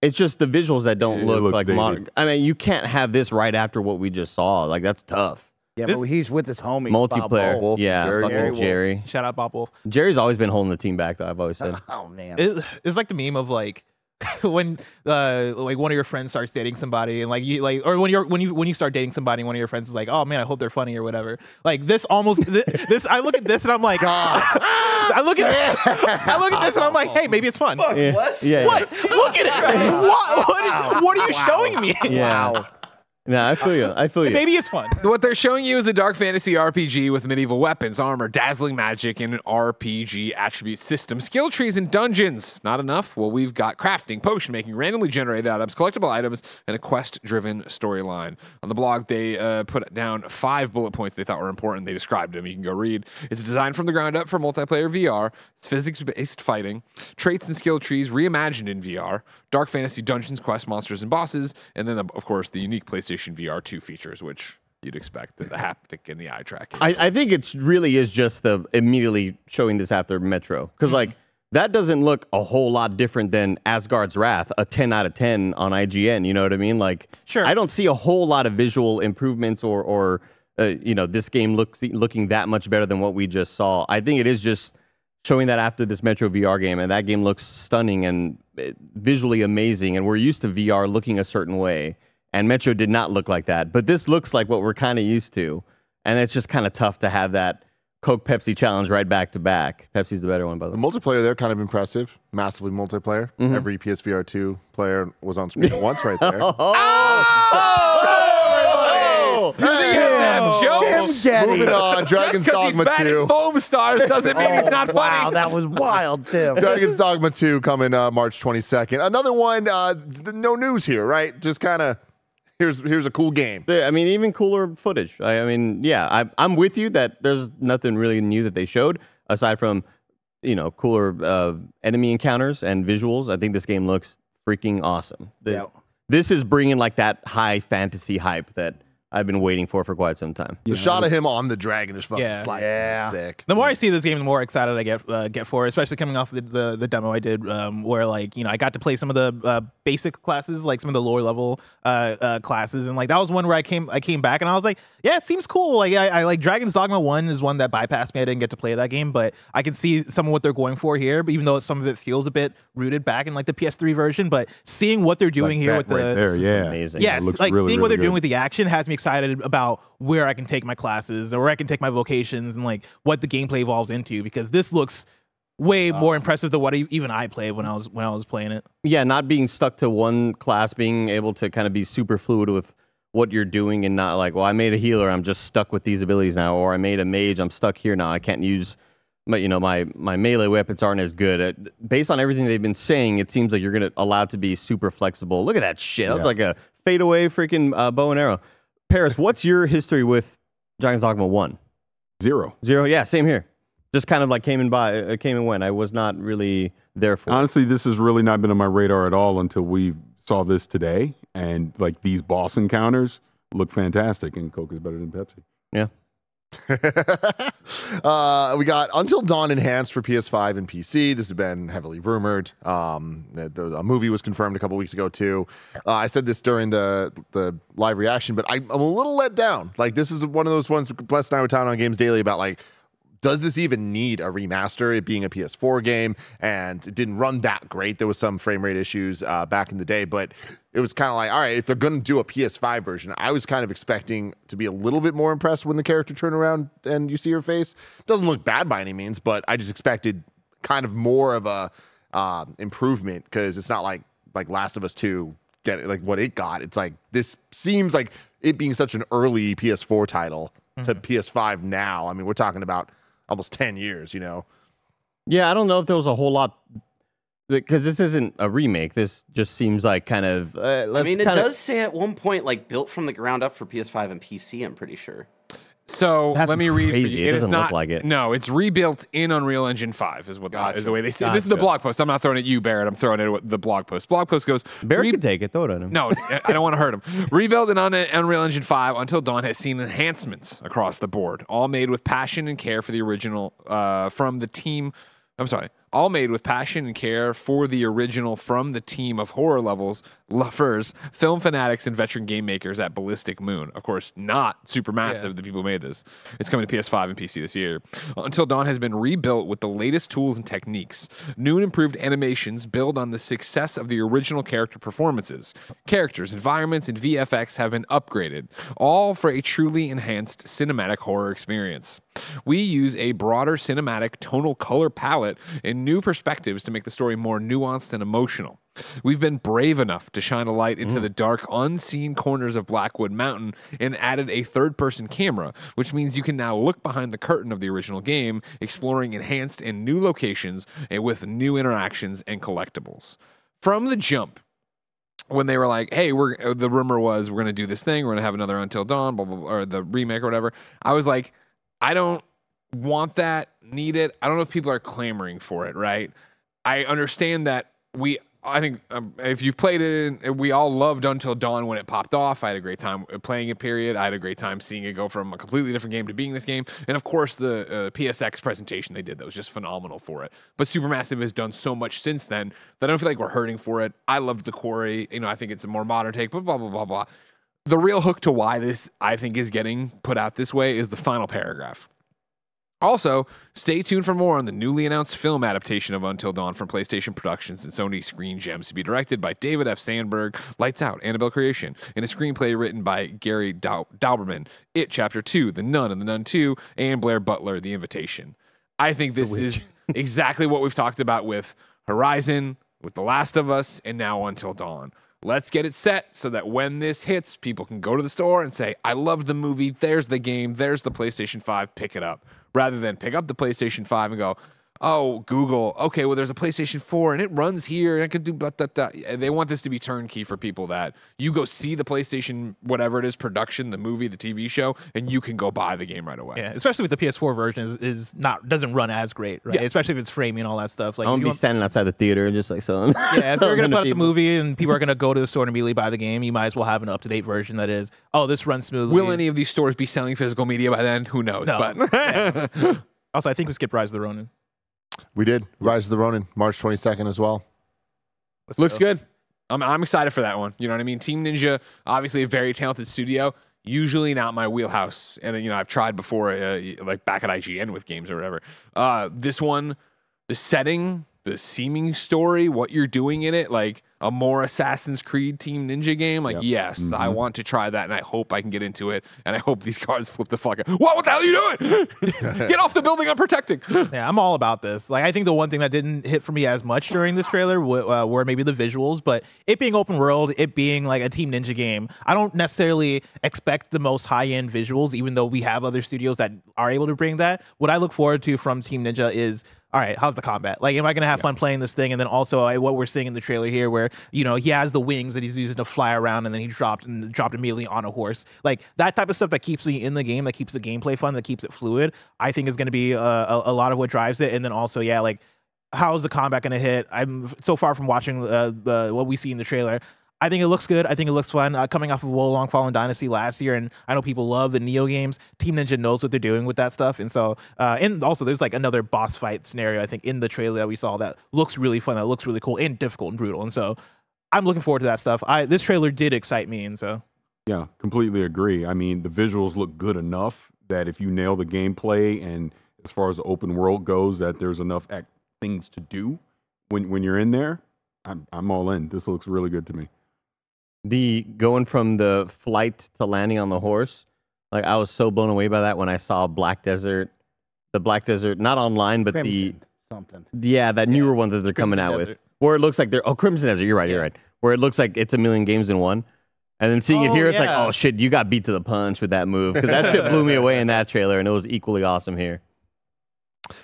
It's just the visuals that don't It look looks like dated. modern. I mean, you can't have this right after what we just saw. Like that's tough. Yeah, This- but he's with his homie. Bob Multiplayer, Wolf. yeah, Jerry fucking Wolf. Jerry. Shout out Bob Wolf. Jerry's always been holding the team back, though. I've always said. *laughs* Oh man. It, it's like the meme of like *laughs* when uh like one of your friends starts dating somebody and like you like or when you're when you when you start dating somebody and one of your friends is like oh man I hope they're funny or whatever. Like this almost thi- this I look at this and I'm like *laughs* I look at I look at this and I'm like hey maybe it's fun. Yeah, yeah, yeah. what? Look at it. *laughs* What? What, what are you showing me? Yeah. No, I feel you. I feel you. maybe it's fun What they're showing you is a dark fantasy RPG with medieval weapons, armor, dazzling magic, and an RPG attribute system. Skill trees and dungeons. Not enough? Well, we've got crafting, potion making, randomly generated items, collectible items, and a quest driven storyline. On the blog, they uh, put down five bullet points they thought were important. They described them. You can go read. It's designed from the ground up for multiplayer VR. It's physics based fighting, traits and skill trees reimagined in VR, dark fantasy dungeons, quest monsters, and bosses, and then, of course, the unique PlayStation VR 2 features, which you'd expect the, the haptic and the eye tracking. I, I think it really is just the immediately showing this after Metro because like that doesn't look a whole lot different than Asgard's Wrath, a 10 out of 10 on IGN. You know what I mean? Like, Sure. I don't see a whole lot of visual improvements or or uh, you know this game looks looking that much better than what we just saw. I think it is just showing that after this Metro VR game, and that game looks stunning and uh, visually amazing. And we're used to VR looking a certain way, and Metro did not look like that. But this looks like what we're kind of used to, and it's just kind of tough to have that Coke Pepsi challenge right back to back. Pepsi's the better one, by the The way. multiplayer there kind of impressive, massively multiplayer. Mm-hmm. Every PSVR 2 player was on screen at once right there. *laughs* Oh, Jones. Moving on, Dragon's because he's Dogma bad 2. at foam stars doesn't mean he's not *laughs* funny. Wow, that was wild, Tim. Dragon's Dogma 2 coming uh, March 22nd. Another one, uh, th- no news here, right? Just kind of here's here's a cool game. I mean, even cooler footage. I, I mean, yeah, I, I'm with you that there's nothing really new that they showed aside from, you know, cooler uh, enemy encounters and visuals. I think this game looks freaking awesome. This, Yeah. this is bringing like that high fantasy hype that I've been waiting for for quite some time. The shot of him on the dragon is fucking Yeah. sliding. Yeah. Sick. The more I see this game, the more excited I get uh, get for it. Especially coming off the, the the demo I did, um, where like you know I got to play some of the uh, basic classes, like some of the lower level uh, uh, classes, and like that was one where I came I came back and I was like, yeah, it seems cool. Like I, I like Dragon's Dogma One is one that bypassed me. I didn't get to play that game, but I can see some of what they're going for here. But even though some of it feels a bit rooted back in like the PS3 version, but seeing what they're doing Like here that with the right there, yeah, amazing. Yes, it looks like really, seeing what really they're doing with the action has me excited about where I can take my classes or where I can take my vocations and like what the gameplay evolves into because this looks way more impressive than what even I played when I was when I was playing it. Yeah, not being stuck to one class, being able to kind of be super fluid with what you're doing and not like, well, I made a healer, I'm just stuck with these abilities now, or I made a mage, I'm stuck here now. I can't use my, you know, my my melee weapons aren't as good. Uh, based on everything they've been saying, it seems like you're gonna allowed to be super flexible. Look at that shit. That's Yeah. like a fadeaway freaking uh, bow and arrow. Paris, what's your history with Dragon's Dogma One? Zero. Zero? Yeah, same here. Just kind of like came and by, uh, came and went. I was not really there for. it. Honestly, this has really not been on my radar at all until we saw this today. And like these boss encounters look fantastic, and Coke is better than Pepsi. Yeah. *laughs* uh, we got Until Dawn enhanced for PS5 and PC. This has been heavily rumored. Um, the, the, a movie was confirmed a couple weeks ago too. Uh, I said this during the the live reaction, but I, I'm a little let down. Like this is one of those ones. Bless and I were talking on Games Daily about like does this even need a remaster? It being a PS4 game, and it didn't run that great. There was some frame rate issues uh, back in the day, but it was kind of like, all right, if they're going to do a PS5 version, I was kind of expecting to be a little bit more impressed when the character turned around and you see her face. Doesn't look bad by any means, but I just expected kind of more of a uh, improvement because it's not like like Last of Us Two get like what it got. It's like this seems like it being such an early PS4 title to PS5 now. I mean, we're talking about almost 10 years, you know. Yeah, I don't know if there was a whole lot because this isn't a remake. This just seems like kind of. Uh, I mean, it kinda, does say at one point like built from the ground up for PS5 and PC. I'm pretty sure. So That's let me read. For crazy. you. It is doesn't look not like it. No, it's rebuilt in Unreal Engine Five. Is what the, is the way they say. it. This is the blog post. I'm not throwing it at you, Barrett. I'm throwing it at the blog post. Blog post goes. Barrett "Re- could take it. Throw it at him. No, *laughs* I don't want to hurt him. Rebuild in Unreal Engine 5 Until Dawn has seen enhancements across the board, all made with passion and care for the original uh, from the team. I'm sorry, all made with passion and care for the original from the team of horror levels, lovers, film fanatics, and veteran game makers at Ballistic Moon. Of course, not Supermassive, the people who made this. It's coming to PS5 and PC this year. Until Dawn has been rebuilt with the latest tools and techniques. New and improved animations build on the success of the original character performances. Characters, environments, and VFX have been upgraded, all for a truly enhanced cinematic horror experience. We use a broader cinematic tonal color palette and new perspectives to make the story more nuanced and emotional. We've been brave enough to shine a light into the dark, unseen corners of Blackwood Mountain and added a third person camera, which means you can now look behind the curtain of the original game, exploring enhanced and new locations and with new interactions and collectibles. From the jump, when they were like, "Hey, we're uh, the rumor was we're gonna do this thing, we're gonna have another Until Dawn, blah blah, blah or the remake or whatever," I was like, I don't want that, need it. I don't know if people are clamoring for it, right? I understand that we. I think um, if you've played it, we all loved Until Dawn when it popped off. I had a great time playing it. Period. I had a great time seeing it go from a completely different game to being this game, and of course the uh, PSX presentation they did that was just phenomenal for it. But Supermassive has done so much since then that I don't feel like we're hurting for it. I loved the quarry. You know, I think it's a more modern take. But blah blah blah blah. The real hook to why this I think is getting put out this way is the final paragraph. Also, stay tuned for more on the newly announced film adaptation of Until Dawn from PlayStation Productions and Sony Screen Gems to be directed by David F. Sandberg, Lights Out, Annabelle Creation, and a screenplay written by Gary Dau- Dauberman, It Chapter 2, The Nun and The Nun 2, and Blair Butler, The Invitation. I think this is exactly what we've talked about with Horizon, with The Last of Us, and now Until Dawn. Let's get it set so that when this hits, people can go to the store and say, I loved the movie. There's the game. There's the PlayStation 5. Pick it up. Rather than pick up the PlayStation 5 and go, oh, Google, okay, well, there's a PlayStation 4 and it runs here and I can do blah, blah, blah. They want this to be turnkey for people that you go see the PlayStation, whatever it is, production, the movie, the TV show, and you can go buy the game right away. Yeah, especially with the PS4 version is, is not doesn't run as great, right? Yeah. Especially if it's framing and all that stuff. Like I'm gonna be want- standing outside the theater and just like selling. *laughs* yeah, if they're gonna put out the movie and people are gonna go to the store and immediately buy the game, you might as well have an up to date version that is, oh, this runs smoothly. Will any of these stores be selling physical media by then? Who knows? No. But *laughs* also, I think we skipped Rise of the Ronin. We did. Rise of the Ronin, March 22nd as well. Let's Looks go. good. I'm, I'm excited for that one. You know what I mean? Team Ninja, obviously a very talented studio. Usually not my wheelhouse, and you know I've tried before, uh, like back at IGN with games or whatever. Uh, this one, the setting, the seeming story, what you're doing in it, like a more Assassin's Creed Team Ninja game. Like, yes, I want to try that, and I hope I can get into it, and I hope these *laughs* guards flip the fuck out. What? What the hell are you doing? *laughs* get off the building! I'm protecting. Yeah, I'm all about this. Like, I think the one thing that didn't hit for me as much during this trailer w- uh, were maybe the visuals, but it being open world, it being like a Team Ninja game, I don't necessarily expect the most high end visuals, even though we have other studios that are able to bring that. What I look forward to from Team Ninja is. All right, how's the combat? Like, am I gonna have fun playing this thing? And then also, uh, what we're seeing in the trailer here, where you know he has the wings that he's using to fly around, and then he dropped and dropped immediately on a horse. Like that type of stuff that keeps me in the game, that keeps the gameplay fun, that keeps it fluid. I think is gonna be uh, a, a lot of what drives it. And then also, yeah, like how's the combat going to hit? I'm so far from watching uh, the what we see in the trailer. I think it looks good. I think it looks fun. Uh, coming off of Wo Long Fallen Dynasty last year, and I know people love the Nioh games. Team Ninja knows what they're doing with that stuff, and so uh, and also there's like another boss fight scenario I think in the trailer that we saw that looks really fun. That looks really cool and difficult and brutal, and so I'm looking forward to that stuff. I this trailer did excite me, and so Yeah, completely agree. I mean, the visuals look good enough that if you nail the gameplay and as far as the open world goes, that there's enough act- things to do when when you're in there. I'm I'm all in. This looks really good to me. The going from the flight to landing on the horse like i was so blown away by that when i saw black desert the black desert not online but Crimson something. the yeah that newer one that they're coming Crimson out with where it looks like they're oh crimson desert you're right you're right where it looks like it's a million games in one and then seeing it Oh, here it's like oh shit you got beat to the punch with that move because that shit blew me *laughs* away in that trailer and it was equally awesome here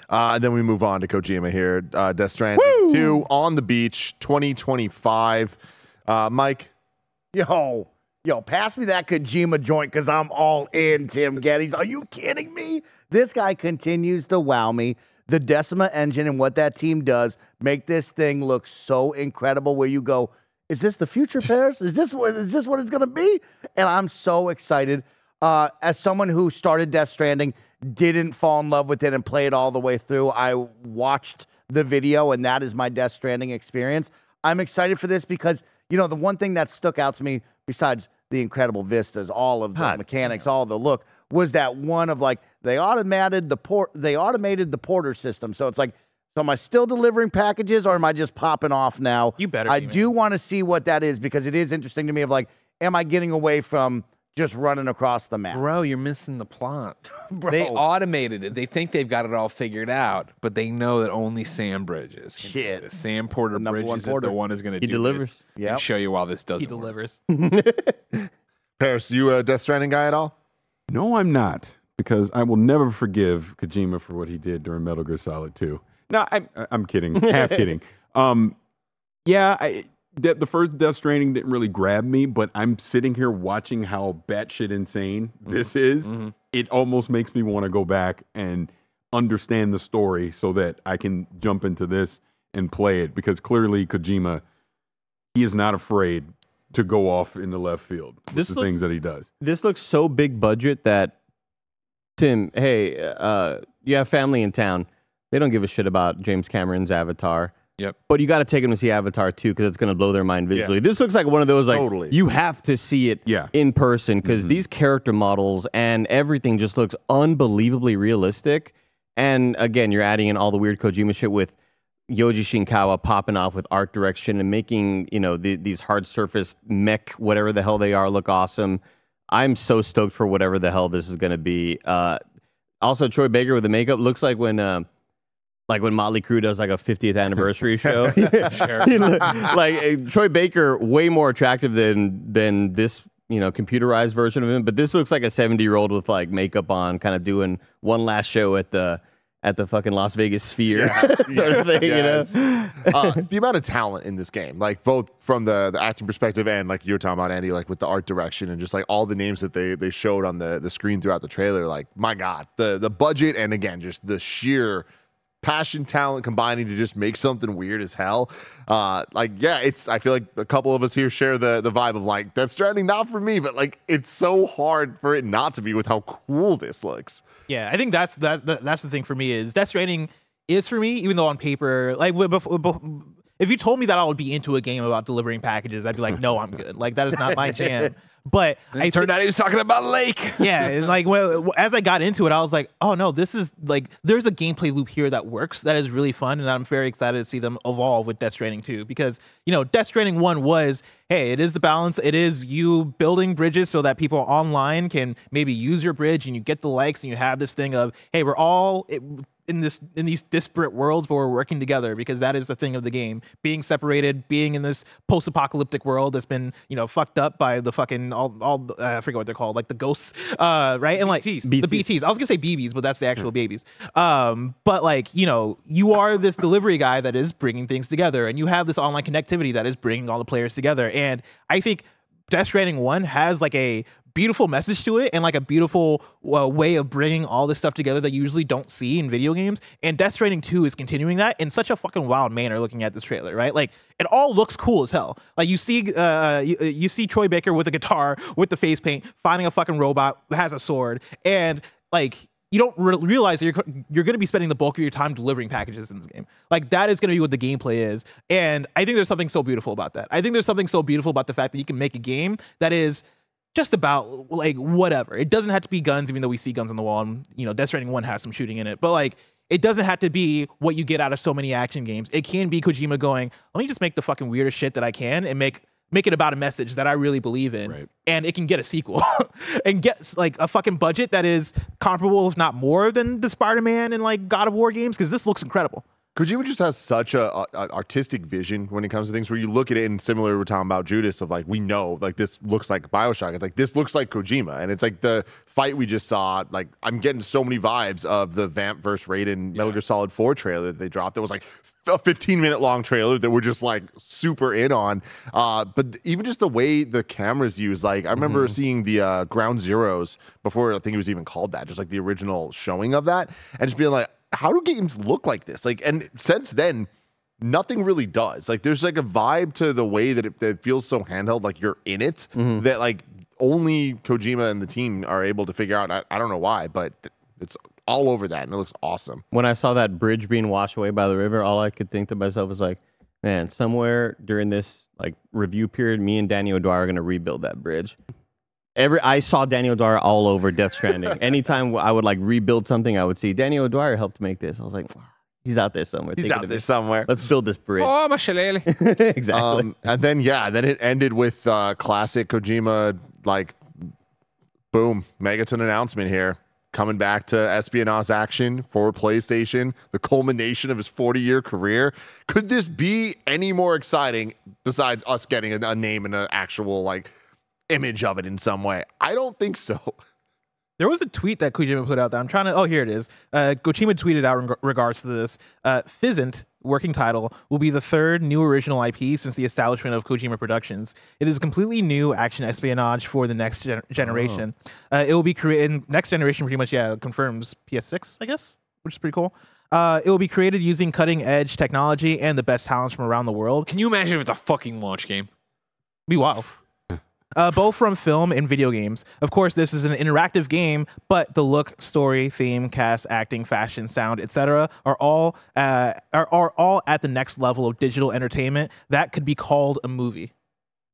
Uh, and then we move on to Kojima here. Uh, Death Stranding 2 on the beach, 2025. Uh, Mike, Yo, yo, pass me that Kojima joint because I'm all in, Tim Gettys. Are you kidding me? This guy continues to wow me. The Decima engine and what that team does make this thing look so incredible where you go, is this the future, *laughs* Paris? Is this what is this what it's gonna be? And I'm so excited. Uh, as someone who started Death Stranding, didn't fall in love with it and play it all the way through. I watched the video, and that is my Death Stranding experience. I'm excited for this because you know the one thing that stuck out to me, besides the incredible vistas, all of the Hot mechanics, all the look, was that one of like they automated the port, they automated the porter system. So it's like, so am I still delivering packages, or am I just popping off now? You better I do want to see what that is because it is interesting to me. Of like, am I getting away from just running across the map? Bro, you're missing the plot. *laughs* Bro. They automated it. They think they've got it all figured out, but they know that only Sam Bridges can Shit. do this. Sam Porter The number one Bridges is the one who's going to He do delivers. this Yep. and show you why this he doesn't work. delivers. *laughs* Paris, you a Death Stranding guy at all? No, I'm not, because I will never forgive Kojima for what he did during Metal Gear Solid 2. No, I'm, I'm kidding, half *laughs* kidding. Um, yeah, I, the, the first Death Stranding didn't really grab me, but I'm sitting here watching how batshit insane this is. It almost makes me want to go back and understand the story so that I can jump into this and play it, because clearly Kojima, he is not afraid to go off in the left field with This the look- things that he does. this looks so big budget that Tim, hey, uh, you have family in town. They don't give a shit about James Cameron's Avatar. Yep. But you got to take them to see Avatar too because it's going to blow their mind visually. This looks like one of those like Totally. you have to see it Yeah. in person because these character models and everything just looks unbelievably realistic. And again, you're adding in all the weird Kojima shit with Yoji Shinkawa popping off with art direction and making you know the, these hard surface mech whatever the hell they are look awesome. I'm so stoked for whatever the hell this is going to be. Uh, also, Troy Baker with the makeup looks like when. Uh, like when Motley Crue does like a 50th anniversary *laughs* show. He look- *laughs* like uh, Troy Baker, way more attractive than than this, you know, computerized version of him. But this looks like a 70 year old with like makeup on, kind of doing one last show at the at the fucking Las Vegas Sphere, *laughs* sort of thing. yes. You know, uh, the amount of talent in this game, like both from the, the acting perspective and like you were talking about Andy, like with the art direction and just like all the names that they they showed on the the screen throughout the trailer, like my god, the the budget and again just the sheer passion talent combining to just make something weird as hell. Uh, like yeah, it's I feel like a couple of us here share the the vibe of like Death Stranding, not for me, but like it's so hard for it not to be with how cool this looks. Yeah, I think that's that, that that's the thing for me is Death Stranding is for me, even though on paper, like w- bef- bef- if you told me that I would be into a game about delivering packages, I'd be like, no, I'm good. Like that is not my jam. *laughs* But I It turned out he was talking about Lake. *laughs* yeah, and like well, as I got into it, I was like, oh no, this is like there's a gameplay loop here that works that is really fun, and I'm very excited to see them evolve with Death Stranding 2 because you know Death Stranding 1 was hey, it is the balance, it is you building bridges so that people online can maybe use your bridge and you get the likes and you have this thing of hey, we're all it, in this in these disparate worlds, but we're working together because that is the thing of the game. Being separated, being in this post-apocalyptic world that's been you know fucked up by the fucking all all uh, I forget what they're called, like the ghosts, uh, right? And like BTs. the BTs. I was gonna say BBs, but that's the actual babies. Um, but like you know, you are this delivery guy that is bringing things together, and you have this online connectivity that is bringing all the players together. And I think Death Stranding One has like a beautiful message to it and like a beautiful uh, way of bringing all this stuff together that you usually don't see in video games. And Death Stranding 2 is continuing that in such a fucking wild manner looking at this trailer, right? Like it all looks cool as hell. Like you see uh you, you see Troy Baker with a guitar with the face paint fighting a fucking robot that has a sword and like you don't re- realize that you're you're going to be spending the bulk of your time delivering packages in this game. Like that is going to be what the gameplay is, and I think there's something so beautiful about that. I think there's something so beautiful about the fact that you can make a game that is just about like whatever. It doesn't have to be guns, even though we see guns on the wall. And you know, Death Stranding One has some shooting in it, but like it doesn't have to be what you get out of so many action games. It can be Kojima going, let me just make the fucking weirdest shit that I can and make make it about a message that I really believe in, Right. and it can get a sequel *laughs* and get like a fucking budget that is comparable, if not more, than the Spider-Man and like God of War games because this looks incredible. Kojima just has such a, a, artistic vision when it comes to things where you look at it and similar we're talking about Judas of like we know like this looks like Bioshock. It's like this looks like Kojima. And it's like the fight we just saw, like I'm getting so many vibes of the Vamp versus Raiden Metal Gear Solid 4 trailer that they dropped. It was like a 15 minute long trailer that we're just like super in on. Uh, but even just the way the cameras use, like I remember seeing the uh, Ground Zeroes before I think it was even called that, just like the original showing of that, and just being like, how do games look like this? Like, and since then, nothing really does. Like, there's like a vibe to the way that it, that it feels so handheld, like you're in it, mm-hmm. that like only Kojima and the team are able to figure out. I, I don't know why, but it's all over that, and it looks awesome. When I saw that bridge being washed away by the river, all I could think to myself was like, man, somewhere during this like review period, me and Daniel Dwyer are gonna rebuild that bridge. Every I saw Daniel Dwyer all over Death Stranding. Anytime I would like rebuild something, I would see Daniel Dwyer helped make this. I was like, he's out there somewhere. He's out there it. somewhere. Let's build this bridge. Oh, my shillelagh. *laughs* exactly. Um, and then yeah, then it ended with uh, classic Kojima like boom, Megaton announcement here. Coming back to espionage action for PlayStation, the culmination of his 40 year career. Could this be any more exciting besides us getting a, a name and an actual like image of it in some way? I don't think so. *laughs* There was a tweet that Kojima put out that I'm trying to. Oh, here it is. Uh, Kojima tweeted out in regards to this. Uh, Physint, working title, will be the third new original IP since the establishment of Kojima Productions. It is completely new action espionage for the next gen- generation. Uh, it will be created. Next generation, pretty much, yeah, confirms PS6, I guess, which is pretty cool. Uh, it will be created using cutting edge technology and the best talents from around the world. Can you imagine if it's a fucking launch game? Be wild. Uh, both from film and video games. Of course, this is an interactive game, but the look, story, theme, cast, acting, fashion, sound, etc., are all uh, are, are all at the next level of digital entertainment that could be called a movie.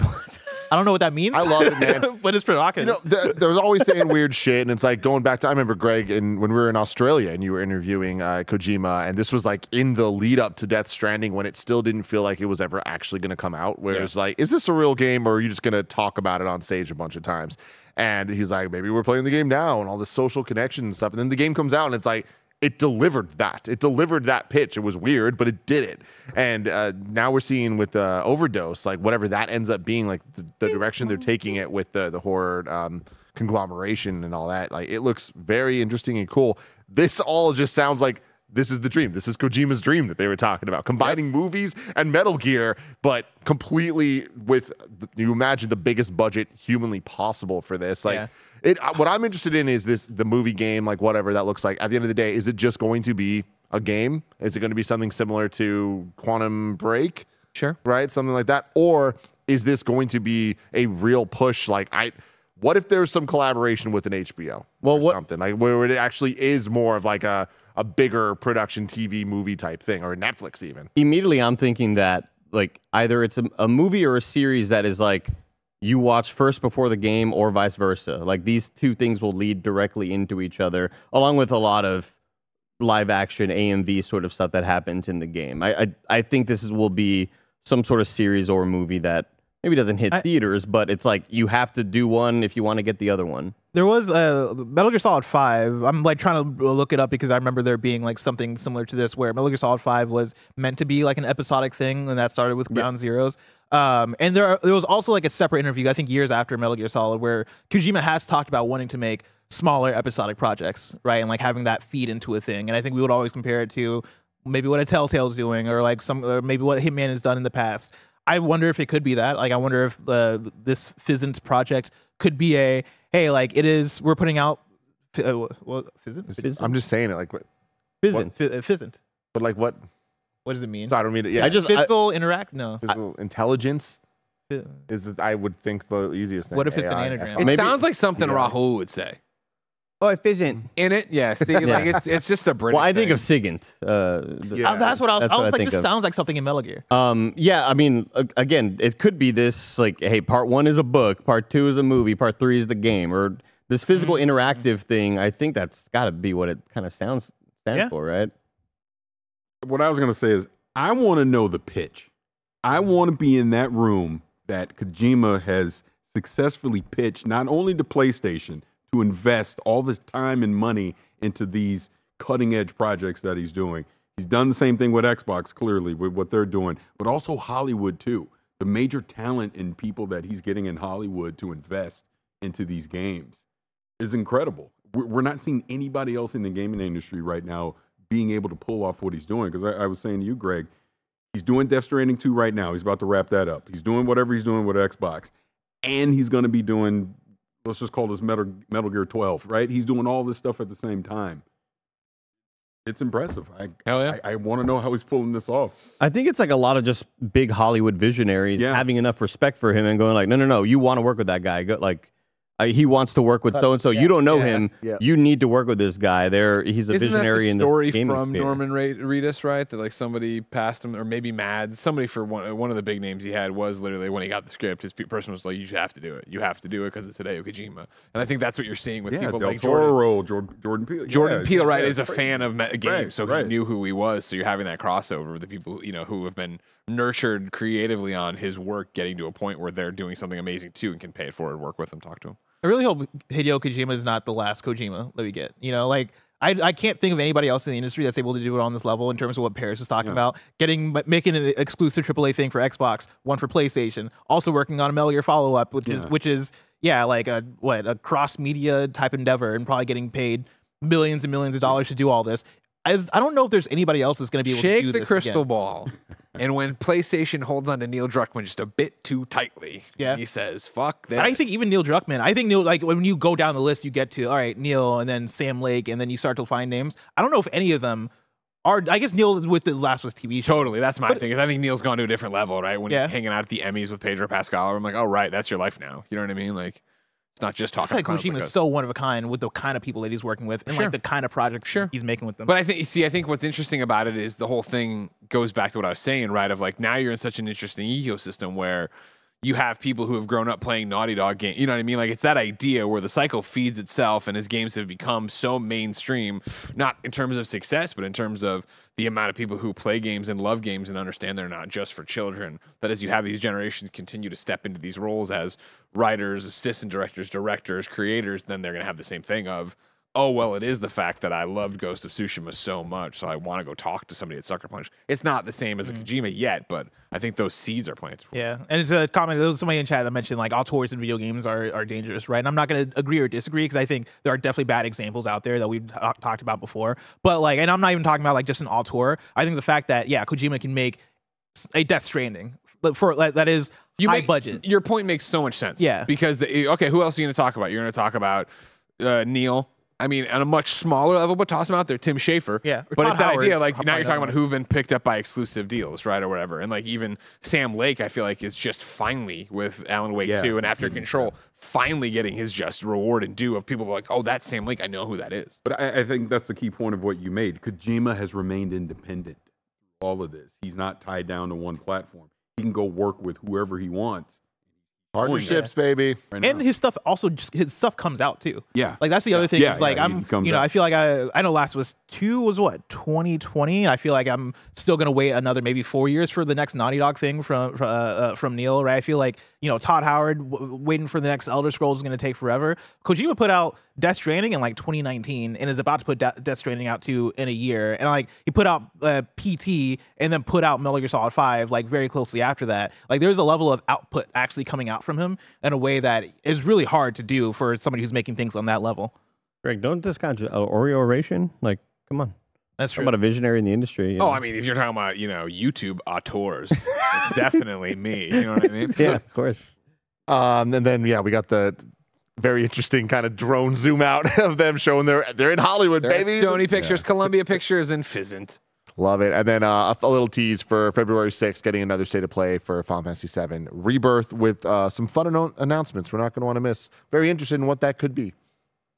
*laughs* I don't know what that means. I love it, man. *laughs* but it's provocative. You know, th- there was always saying weird shit, and it's like going back to. I remember Greg, and when we were in Australia, and you were interviewing uh, Kojima, and this was like in the lead up to Death Stranding, when it still didn't feel like it was ever actually going to come out. Where it's like, is this a real game, or are you just going to talk about it on stage a bunch of times? And he's like, maybe we're playing the game now, and all this social connection and stuff. And then the game comes out, and it's like. It delivered that. It delivered that pitch. It was weird, but it did it. And uh, now we're seeing with the overdose, like whatever that ends up being, like the, the direction they're taking it with the the horror um, conglomeration and all that. Like it looks very interesting and cool. This all just sounds like this is the dream. This is Kojima's dream that they were talking about, combining movies and Metal Gear, but completely with you imagine the biggest budget humanly possible for this. Like Yeah. It. uh, What I'm interested in is this the movie game, like whatever that looks like. At the end of the day, is it just going to be a game? Is it going to be something similar to Quantum Break? Sure. right? Something like that. Or is this going to be a real push? Like, I, what if there's some collaboration with an HBO? Well, or what- something like where it actually is more of like a a bigger production TV movie type thing, or Netflix even. immediately I'm thinking that like either it's a, a movie or a series that is like you watch first before the game or vice versa. Like these two things will lead directly into each other, along with a lot of live action AMV sort of stuff that happens in the game. I I, I think this is, will be some sort of series or movie that maybe doesn't hit I- theaters, but it's like you have to do one if you want to get the other one. There was uh, Metal Gear Solid 5. I'm like trying to look it up because I remember there being like something similar to this where Metal Gear Solid 5 was meant to be like an episodic thing and that started with Ground Zeroes. Um, and there, are, there was also like a separate interview, I think years after Metal Gear Solid, where Kojima has talked about wanting to make smaller episodic projects, right? And like having that feed into a thing. And I think we would always compare it to maybe what a Telltale's doing or like some, or maybe what Hitman has done in the past. I wonder if it could be that. Like, I wonder if uh, this Physint project could be a hey, like it is. We're putting out. Uh, what, Physint? It is I'm just saying it like, what- Physint. Fi- uh, Physint. but like what? What does it mean? So I don't mean it. Yeah, I just I, Physical interact? No. physical intelligence is that I would think the easiest thing. What if it's an AI. anagram? It Maybe- sounds like something Yeah. Rahul would say. Oh Physint. In it, yeah. See, *laughs* like it's it's just a British. Well, I think thing. of Sigint. Uh, the- Yeah. Oh, that's what I was. That's I what was I like, think this of. sounds like something in Metal Gear. Um, yeah, I mean, a- again, it could be this like, hey, part one is a book, part two is a movie, part three is the game, or this physical Mm-hmm. interactive thing. I think that's got to be what it kind of sounds stands Yeah. for, right? what I was going to say is, I want to know the pitch. I want to be in that room that Kojima has successfully pitched, not only to PlayStation, to invest all this time and money into these cutting edge projects that he's doing. He's done the same thing with Xbox, clearly, with what they're doing, but also Hollywood, too. The major talent and people that he's getting in Hollywood to invest into these games is incredible. We're not seeing anybody else in the gaming industry right now being able to pull off what he's doing. Because I, I was saying to you, Greg, he's doing Death Stranding 2 right now. He's about to wrap that up. He's doing whatever he's doing with Xbox. And he's going to be doing, let's just call this Metal, Metal Gear 12, right? He's doing all this stuff at the same time. It's impressive. I, Hell yeah. I, I want to know how he's pulling this off. I think it's like a lot of just big Hollywood visionaries Yeah. having enough respect for him and going like, no, no, no, you want to work with that guy. Go, like, uh, he wants to work with so and so. You don't know yeah, him. yeah. You need to work with this guy. There, he's a Isn't that visionary the in story this gaming from sphere. Norman Ra- Reedus, right? That like somebody passed him, or maybe Mads. Somebody for one one of the big names he had was literally when he got the script, his pe- person was like, "You have to do it. You have to do it because it's Hideo Kojima." And I think that's what you're seeing with Yeah, people Del like Jordan. Toro, Jordan, Jordan Peele. Jordan Yeah, Peele, right, yeah, is a crazy. fan of me- games, Right, so right. he knew who he was. So you're having that crossover with the people, you know, who have been nurtured creatively on his work, getting to a point where they're doing something amazing too, and can pay it forward, work with him, talk to him. I really hope Hideo Kojima is not the last Kojima that we get. You know, like I, I can't think of anybody else in the industry that's able to do it on this level in terms of what Paris is talking about. Getting making an exclusive AAA thing for Xbox, one for PlayStation, also working on a Metal Gear follow up, which is which is yeah, like a what a cross media type endeavor, and probably getting paid millions and millions of dollars to do all this. I, I don't know if there's anybody else that's going to be able to Shake do the crystal again. ball. *laughs* and when PlayStation holds on to Neil Druckmann just a bit too tightly, Yeah. he says, "Fuck this." I think even Neil Druckmann, I think Neil, like when you go down the list, you get to all right, Neil, and then Sam Lake, and then you start to find names. I don't know if any of them are. I guess Neil with the Last was TV show. Totally, that's my thing. I think Neil's gone to a different level, right? When Yeah. he's hanging out at the Emmys with Pedro Pascal, I'm like, oh right, that's your life now. You know what I mean? Like, not just I talking. feel like about Kojima is so one of a kind with the kind of people that he's working with, and Sure. like the kind of projects Sure. he's making with them. But I think, see, I think what's interesting about it is the whole thing goes back to what I was saying, right? Of like now you're in such an interesting ecosystem where you have people who have grown up playing Naughty Dog games. You know what I mean? Like it's that idea where the cycle feeds itself, and as games have become so mainstream, not in terms of success, but in terms of the amount of people who play games and love games and understand they're not just for children. That as you have these generations continue to step into these roles as writers, assistant directors, directors, creators, then they're going to have the same thing of oh well it is the fact that i loved ghost of tsushima so much so i want to go talk to somebody at sucker punch it's not the same as a kojima yet but i think those seeds are planted yeah, and it's a comment. There was somebody in chat that mentioned like auteurs in video games are, are dangerous, right? And I'm not going to agree or disagree because I think there are definitely bad examples out there that we've ta- talked about before. But like, and I'm not even talking about like just an auteur. I think the fact that yeah, Kojima can make a Death Stranding but for like, that is high make- budget. your point makes so much sense Yeah. because the, okay who else are you going to talk about you're going to talk about uh, neil I mean, on a much smaller level, but toss him out there, Tim Schafer. Yeah, but Todd it's that Howard, idea. Like I'll now you're talking about who've been picked up by exclusive deals, right, or whatever. And like even Sam Lake, I feel like is just finally with Alan Wake Yeah. 2 and After Control, finally getting his just reward and due of people like, oh, that's Sam Lake. I know who that is. But I, I think that's the key point of what you made. Kojima has remained independent through all of this. He's not tied down to one platform. He can go work with whoever he wants. Partnerships, baby. Right and his stuff also just his stuff comes out too. yeah, Like that's the other thing. Yeah, is like yeah, I'm, you know, out. I feel like I, I know Last was two was what 2020. I feel like I'm still gonna wait another maybe four years for the next Naughty Dog thing from from, uh, uh, from Neil. Right? I feel like you know Todd Howard w- waiting for the next Elder Scrolls is gonna take forever. Kojima put out Death Stranding in like 2019 and is about to put De- Death Stranding out too in a year. And like he put out uh, PT and then put out Metal Gear Solid 5 like very closely after that. Like there's a level of output actually coming out from him in a way that is really hard to do for somebody who's making things on that level. Greg, don't discount uh, Oreo Oration. Like, come on. That's Talk true. about a visionary in the industry. you Oh, know? I mean, if you're talking about, you know, YouTube auteurs, *laughs* it's definitely me. You know what I mean? yeah, of course. Um, and then yeah, we got the very interesting kind of drone zoom out *laughs* of them showing they're they're in Hollywood, They're at baby. Sony Pictures, Columbia Pictures, and Physint. Love it. And then uh, a, a little tease for February 6th, getting another state of play for Final Fantasy VII Rebirth with uh, some fun anno- announcements we're not going to want to miss. Very interested in what that could be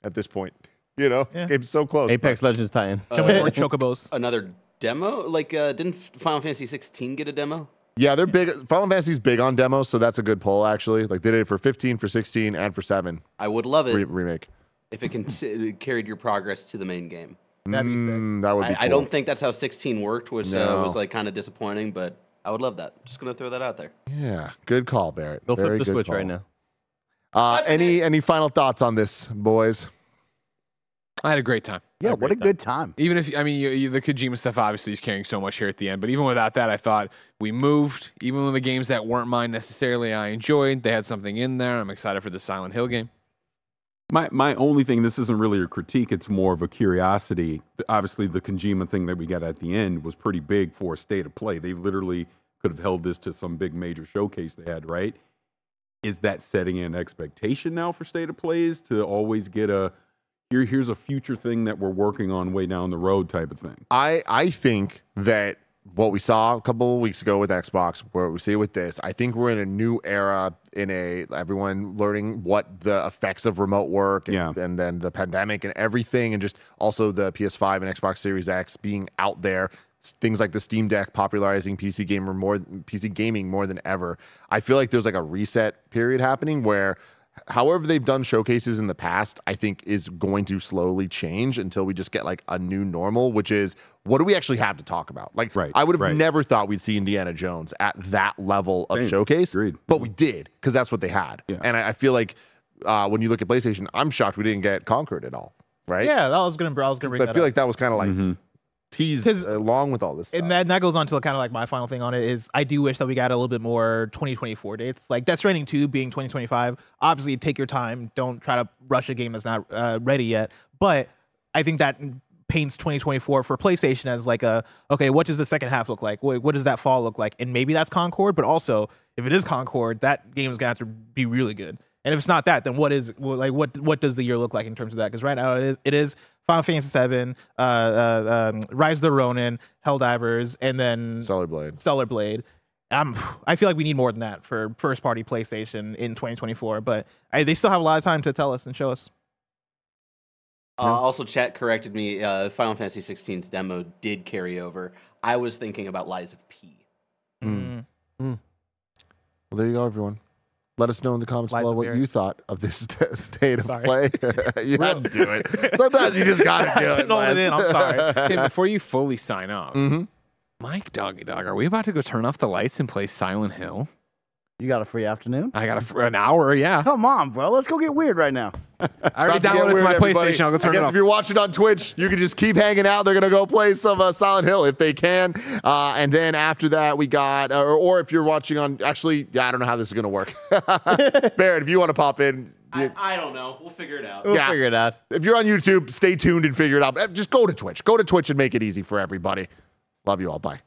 at this point. You know, Yeah. game's so close. Apex Legends tie-in. Jumping more chocobos. Another demo? Like, uh, didn't Final Fantasy 16 get a demo? Yeah, they're big. Final Fantasy's big on demos, so that's a good poll actually. Like, they did it for 15, for 16, and for 7 I would love it re- remake. if it con- carried your progress to the main game. That'd be sick. Mm, that would be I, I don't think that's how 16 worked, which uh, was like kind of disappointing, but I would love that. Just gonna throw that out there. Yeah, good call, Barrett. They'll Very flip the good switch call. right now. Uh, any any final thoughts on this, boys? I had a great time. Yeah, what a good time. Even if I mean you, you, the Kojima stuff obviously is carrying so much here at the end, but even without that, I thought we moved. Even with the games that weren't mine necessarily, I enjoyed. They had something in there. I'm excited for the Silent Hill game. My my only thing, this isn't really a critique, it's more of a curiosity. Obviously, the Kojima thing that we got at the end was pretty big for a state of play. They literally could have held this to some big major showcase they had, right? Is that setting an expectation now for state of plays to always get a here here's a future thing that we're working on way down the road type of thing? I I think that what we saw a couple of weeks ago with Xbox, what we see with this, I think we're in a new era in a everyone learning what the effects of remote work and, Yeah. and then the pandemic and everything, and just also the PS5 and Xbox Series X being out there. Things like the Steam Deck popularizing PC gamer more PC gaming more than ever. I feel like there's like a reset period happening where however they've done showcases in the past, I think is going to slowly change until we just get like a new normal, which is what do we actually have to talk about? Like, Right, I would have right. never thought we'd see Indiana Jones at that level of Same, showcase, agreed. but we did because that's what they had. Yeah. And I, I feel like uh, when you look at PlayStation, I'm shocked we didn't get Concord at all, right? Yeah, that was gonna. I was gonna bring I that feel up. like that was kind of like Mhm. Teased along with all this stuff. and that, and that goes on to kind of like my final thing on it is I do wish that we got a little bit more 2024 dates. Like Death Stranding 2 being 2025. Obviously, take your time. Don't try to rush a game that's not uh, ready yet. But I think that paints 2024 for PlayStation as like a okay, what does the second half look like? What, what does that fall look like? And maybe that's Concord, but also if it is Concord, that game is gonna have to be really good. And if it's not that, then what is like what what does the year look like in terms of that? Because right now it is it is Final Fantasy VII, uh, uh, um, Rise of the Ronin, Helldivers, and then Stellar Blade. Stellar Blade. I'm, I feel like we need more than that for first party PlayStation in 2024, but I, they still have a lot of time to tell us and show us. Uh, also, chat corrected me. Uh, Final Fantasy 16's demo did carry over. I was thinking about Lies of P. Mm. Well, there you go, everyone. Let us know in the comments Lies below what Barrett. you thought of this *laughs* st- state of Sorry. play. *laughs* *laughs* you had to do it. Sometimes you just got to do it. Putting all it in, I'm sorry. Tim, before you fully sign off, Mhm. Mike Doggy Dog, are we about to go turn off the lights and play Silent Hill? You got a free afternoon? I got a, fr- an hour, yeah. Come on, bro. Let's go get weird right now. *laughs* I About already to get downloaded it to weird, my everybody. PlayStation. I'll go I turn it guess off. if you're watching on Twitch, you can just keep hanging out. They're gonna go play some uh, Silent Hill if they can, uh, and then after that we got, uh, or, or if you're watching on, actually, yeah, I don't know how this is gonna work. *laughs* Barrett, if you want to pop in, you- I, I don't know. We'll figure it out. We'll Yeah. figure it out. if you're on YouTube, stay tuned and figure it out. Uh, Just go to Twitch. Go to Twitch and make it easy for everybody. Love you all. Bye.